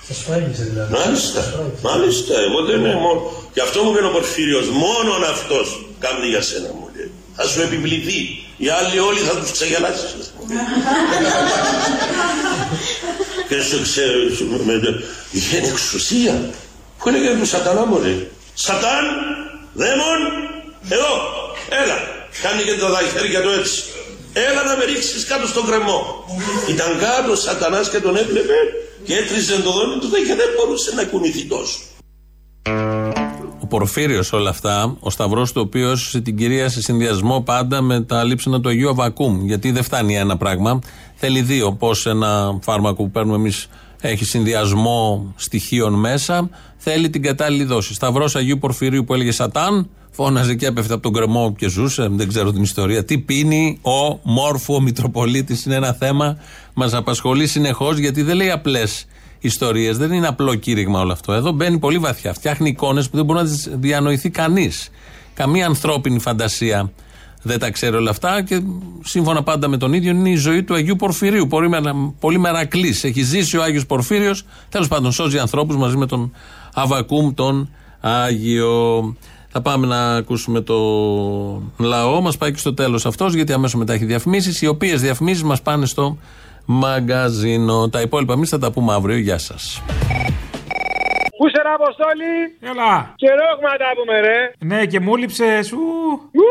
Σα σφάγισε δηλαδή. Μάλιστα, μάλιστα, εγώ δεν είναι μόνο. Γι' αυτό μου είπε ο Πορφύριος, μόνον αυτός κάνει για σένα μου λέει. Θα σου επιβληθεί. Οι άλλοι όλοι θα τους ξεγελάσεις. και σου ξέρω, με, είχε εξουσία. Πού έλεγε του σατανά μου λέει. Σατάν, δαίμον, εδώ, έλα. Κάνει και τα χέρια του έτσι. Έλα να με ρίξεις κάτω στον κρεμό. Ήταν κάτω ο σατανάς και τον έβλεπε και έτριζε το δόνι του και δεν μπορούσε να κουνηθεί τόσο. Ο Πορφύριος όλα αυτά, ο Σταυρός του οποίος την κυρία σε συνδυασμό πάντα με τα λείψανα του Αγίου Αβακούμ. Γιατί δεν φτάνει ένα πράγμα, θέλει δύο. Πώς ένα φάρμακο που παίρνουμε εμείς έχει συνδυασμό στοιχείων μέσα, θέλει την κατάλληλη δόση. Σταυρός Αγίου Πορφυρίου που έλεγε Σατάν, φώναζε και έπεφτε από τον κρεμό και ζούσε, δεν ξέρω την ιστορία. Τι πίνει ο Μόρφου, ο Μητροπολίτης, είναι ένα θέμα, μας απασχολεί συνεχώς γιατί δεν λέει απλές ιστορίες, δεν είναι απλό κήρυγμα όλο αυτό. Εδώ μπαίνει πολύ βαθιά. Φτιάχνει εικόνες που δεν μπορεί να τις διανοηθεί κανείς. Καμία ανθρώπινη φαντασία δεν τα ξέρει όλα αυτά και σύμφωνα πάντα με τον ίδιο είναι η ζωή του Αγίου Πορφυρίου. Πολύ, μερα, πολύ μερακλής. Έχει ζήσει ο Άγιος Πορφύριος, τέλος πάντων σώζει ανθρώπους μαζί με τον Αβακούμ τον Άγιο. Θα πάμε να ακούσουμε το λαό. Μας πάει και στο τέλος αυτός, γιατί αμέσως μετά έχει διαφημίσεις, οι οποίες διαφημίσεις μας πάνε στο μαγκαζίνο. Τα υπόλοιπα εμείς θα τα πούμε αύριο. Γεια σας. Πού σε ρε Αποστόλη; Έλα. Καιρό έχουμε να τα πούμε ρε Ναι και μου λείψες σου Ου,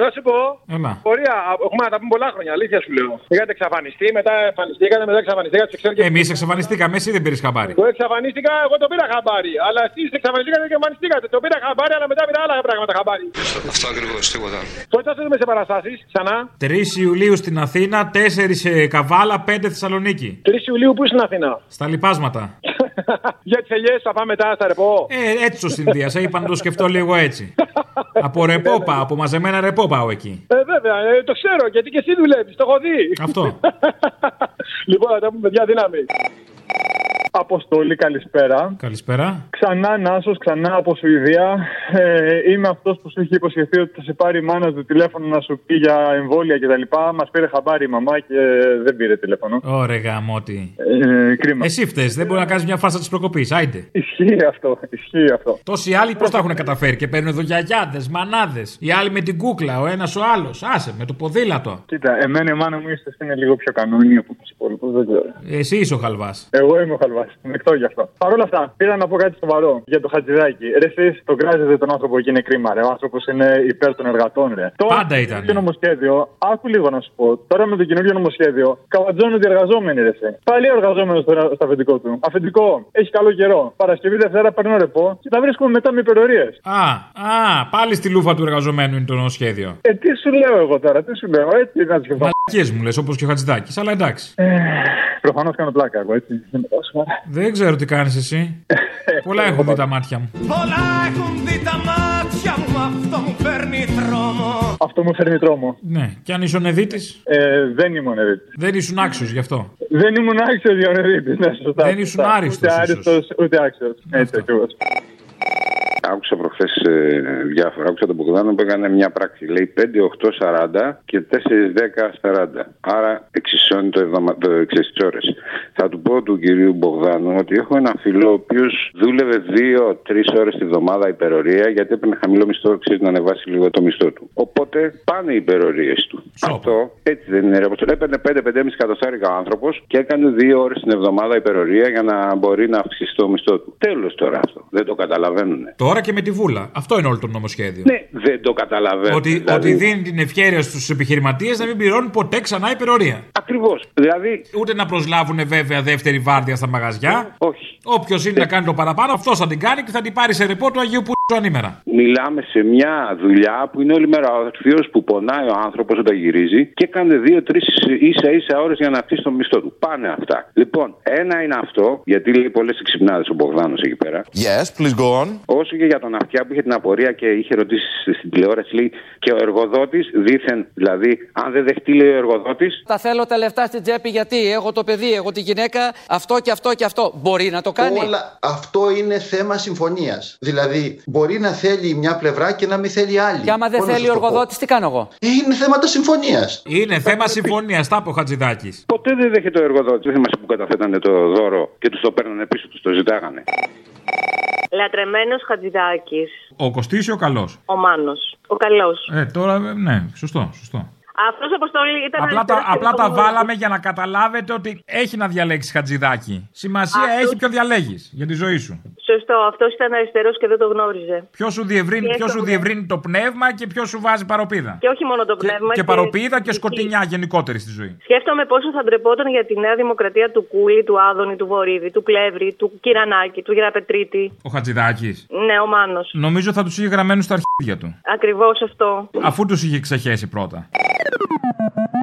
να σου πω. Έλα. Πορεία, έχουμε να τα πούμε πολλά χρόνια, αλήθεια σου λέω. Είχατε εξαφανιστεί, μετά εμφανιστήκατε, μετά εξαφανιστήκατε, σε ξέρω και. Εμείς εξαφανιστήκαμε, εσύ δεν πήρες χαμπάρι. Εγώ εξαφανίστηκα, εγώ το πήρα χαμπάρι. Αλλά εσείς εξαφανιστήκατε και εμφανιστήκατε. Το πήρα χαμπάρι, αλλά μετά πήρα άλλα πράγματα χαμπάρι. Αυτό ακριβώς, τίποτα. Πότε θα δούμε σε παραστάσεις, ξανά; 3 Ιουλίου στην Αθήνα, 4 σε Καβάλα, 5 Θεσσαλονίκη. 3 Ιουλίου που στην Αθήνα; Στα λοιπάσματα. Για τι ελιέ θα πάμε μετά στα ρεπό. Ε, έτσι το συνδύασα. Είπα να το σκεφτώ λίγο έτσι. από ρεπό πάω, από μαζεμένα ρεπό πάω εκεί. Ε, βέβαια, ε, το ξέρω γιατί και εσύ δουλεύεις, το έχω δει. Αυτό. λοιπόν, θα τα πούμε, παιδιά, δύναμη. Αποστολή, καλησπέρα. Καλησπέρα. Ξανά Νάσος, ξανά από Σουηδία. Ε, είμαι αυτός που σου είχε υποσχεθεί ότι θα σε πάρει η μάνα του τηλέφωνο να σου πει για εμβόλια κτλ. Μας πήρε χαμπάρι η μαμά και δεν πήρε τηλέφωνο. Ωραία, γαμότι. Ε, κρίμα. Εσύ φταίει, δεν μπορεί να κάνεις μια φάρσα της προκοπής. Άιντε. Ισχύει αυτό, ισχύει αυτό. Τόσοι άλλοι πώς τα έχουν καταφέρει και παίρνουν εδώ γιαγιάδες, μανάδες. Οι άλλοι με την κούκλα, ο ένας ο άλλος. Άσε, με το ποδήλατο. Κοίτα, εμένα η μάνα μου ίσως είναι λίγο πιο κανόνια από τους υπόλοιπους, δεν ξέρω. Εσύ είσαι ο χαλβάς. Εγώ είμαι ο χαλβάς. Μεκτό γι' αυτό. Παρ' όλα αυτά, πήρα να πω κάτι σοβαρό για το χατζηδάκι. Ρε, εσείς τον κράζετε τον άνθρωπο εκεί είναι κρίμα, ρε. Ο άνθρωπος είναι υπέρ των εργατών, ρε. Πάντα ήταν. Το νομοσχέδιο, άκου λίγο να σου πω. Τώρα με το καινούργιο νομοσχέδιο, καβατζώνονται οι εργαζόμενοι, ρε. σε. Πάλι ο εργαζόμενος τώρα στο αφεντικό του. Αφεντικό, έχει καλό καιρό. Παρασκευή Δευτέρα παίρνω ρεπό και τα βρίσκουμε μετά με υπερορίες. Α, α, πάλι στη λούφα του εργαζομένου είναι το νομοσχέδιο. Ε, τι σου λέω εγώ τώρα, τι σου λέω, έτσι να το σκεφτώ. Μαλακίε μου λες, όπως και ο Χατζηδάκης, αλλά εντάξει. Προφανώς κάνω πλάκα εγώ, έτσι. Δεν με πάω σοβαρά. Δεν ξέρω τι κάνεις εσύ. Πολλά έχουν δει τα μάτια μου. Πολλά έχουν δει τα μάτια μου, αυτό μου φέρνει τρόμο. Αυτό μου φέρνει τρόμο. Ναι, και αν ήσουν Οδύτη. Ε, δεν ήμουν Οδύτη. Δεν ήσουν άξιος γι' αυτό. Δεν ήμουν άξιος για Οδύτη. Ναι, σωστά. Δεν ήσουν σωστά. άριστος, Ούτε ίσως. άριστο, ούτε άξιος. Έτσι ακριβώς. Άκουσα προχθές διάφορα. Άκουσα τον Μπογδάνο που έκανε μια πράξη. Λέει 5, 8, 40 και 4, 10, 40. Άρα εξισώνει το, εβδομα... το 6 ώρες. Θα του πω του κυρίου Μπογδάνου ότι έχω έναν φίλο ο οποίος δούλευε 2-3 ώρες τη βδομάδα υπερορία γιατί έπαιρνε χαμηλό μισθό, ξέρει να ανεβάσει λίγο το μισθό του. Οπότε πάνε οι υπερορίες του. Αυτό έτσι δεν είναι. ρε Αποστολή. Έπαιρνε 5-5,5 εκατοστάρικα ο άνθρωπος και έκανε 2 ώρες την εβδομάδα υπερορία για να μπορεί να αυξήσει το μισθό του. Τέλος τώρα αυτό. Δεν το καταλαβαίνουν. Τώρα και με τη βούλα. Αυτό είναι όλο το νομοσχέδιο. Ναι, δεν το καταλαβαίνω. Ότι, Δηλαδή- ότι δίνει την ευκαιρία στους επιχειρηματίες να μην πληρώνουν ποτέ ξανά υπερορία. Ακριβώς. Δηλαδή. Ούτε να προσλάβουν βέβαια δεύτερη βάρδια στα μαγαζιά. Όχι. Όποιος είναι να κάνει το παραπάνω, αυτός θα την κάνει και θα την πάρει σε ρεπό του Αγίου Πού ανήμερα. Μιλάμε σε μια δουλειά που είναι όλη μέρα ο θείο που πονάει ο άνθρωπος όταν γυρίζει και έκανε δύο-τρει ίσα ίσα ώρες για να αυξήσει το μισθό του. Πάνε αυτά. Λοιπόν, ένα είναι αυτό, γιατί λέει πολλές εξυπνάδες ο Μπογδάνος εκεί πέρα. Yes, please go on. Όσο και για τον αυτιά που είχε την απορία και είχε ρωτήσει στην τηλεόραση, λέει και ο εργοδότης δήθεν, δηλαδή, αν δεν δεχτεί, λέει ο εργοδότης, Τα θέλω τα λεφτά στην τσέπη γιατί έχω το παιδί, έχω τη γυναίκα, αυτό και αυτό και αυτό. Μπορεί να το κάνει. Όλα, αυτό είναι θέμα συμφωνίας. Δηλαδή, μπορεί να θέλει μια πλευρά και να μην θέλει άλλη. Και άμα δεν Πώς να θέλει σας ο το πω; εργοδότης, τι κάνω εγώ; Ε, Είναι θέματα συμφωνίας. Είναι θέμα συμφωνίας. Τα είπε ο Χατζηδάκης. ποτέ δεν δέχεται ο εργοδότης. Δεν θυμάσαι που καταθέτανε το δώρο και τους το παίρνανε πίσω, τους το ζητάγανε. Λατρεμένος Χατζηδάκης. Ο Κωστής ή ο καλός; Ο Μάνος. Ο καλός. Ε, τώρα ε, ναι, σωστό, σωστό. Αυτός αποστολή ήταν. Απλά τα, αριστερός και απλά τα κομμουνιστής. βάλαμε για να καταλάβετε ότι έχει να διαλέξει Χατζηδάκη. Σημασία Αυτό- έχει ποιο διαλέγεις για τη ζωή σου. Σωστό, αυτός ήταν αριστερός και δεν το γνώριζε. Ποιο σου διευρύνει, Και ποιο το σου πνεύμα. διευρύνει το πνεύμα και ποιο σου βάζει παροπίδα. Και όχι μόνο το πνεύμα. Και παροπίδα και σκοτεινιά γενικότερη στη ζωή. Σκέφτομαι πόσο θα ντρεπόταν για τη Νέα Δημοκρατία του Κούλη, του Άδωνη, του Βορύδη, του Κλεύρη, του Κυρανάκη, του Γεραπετρίτη. Ο Χατζηδάκης. Ναι, ο Μάνος. Νομίζω θα τους είχε γραμμένους στα αρχίδια του. Ακριβώς αυτό. Αφού τους είχε ξεχέσει πρώτα. Thank you.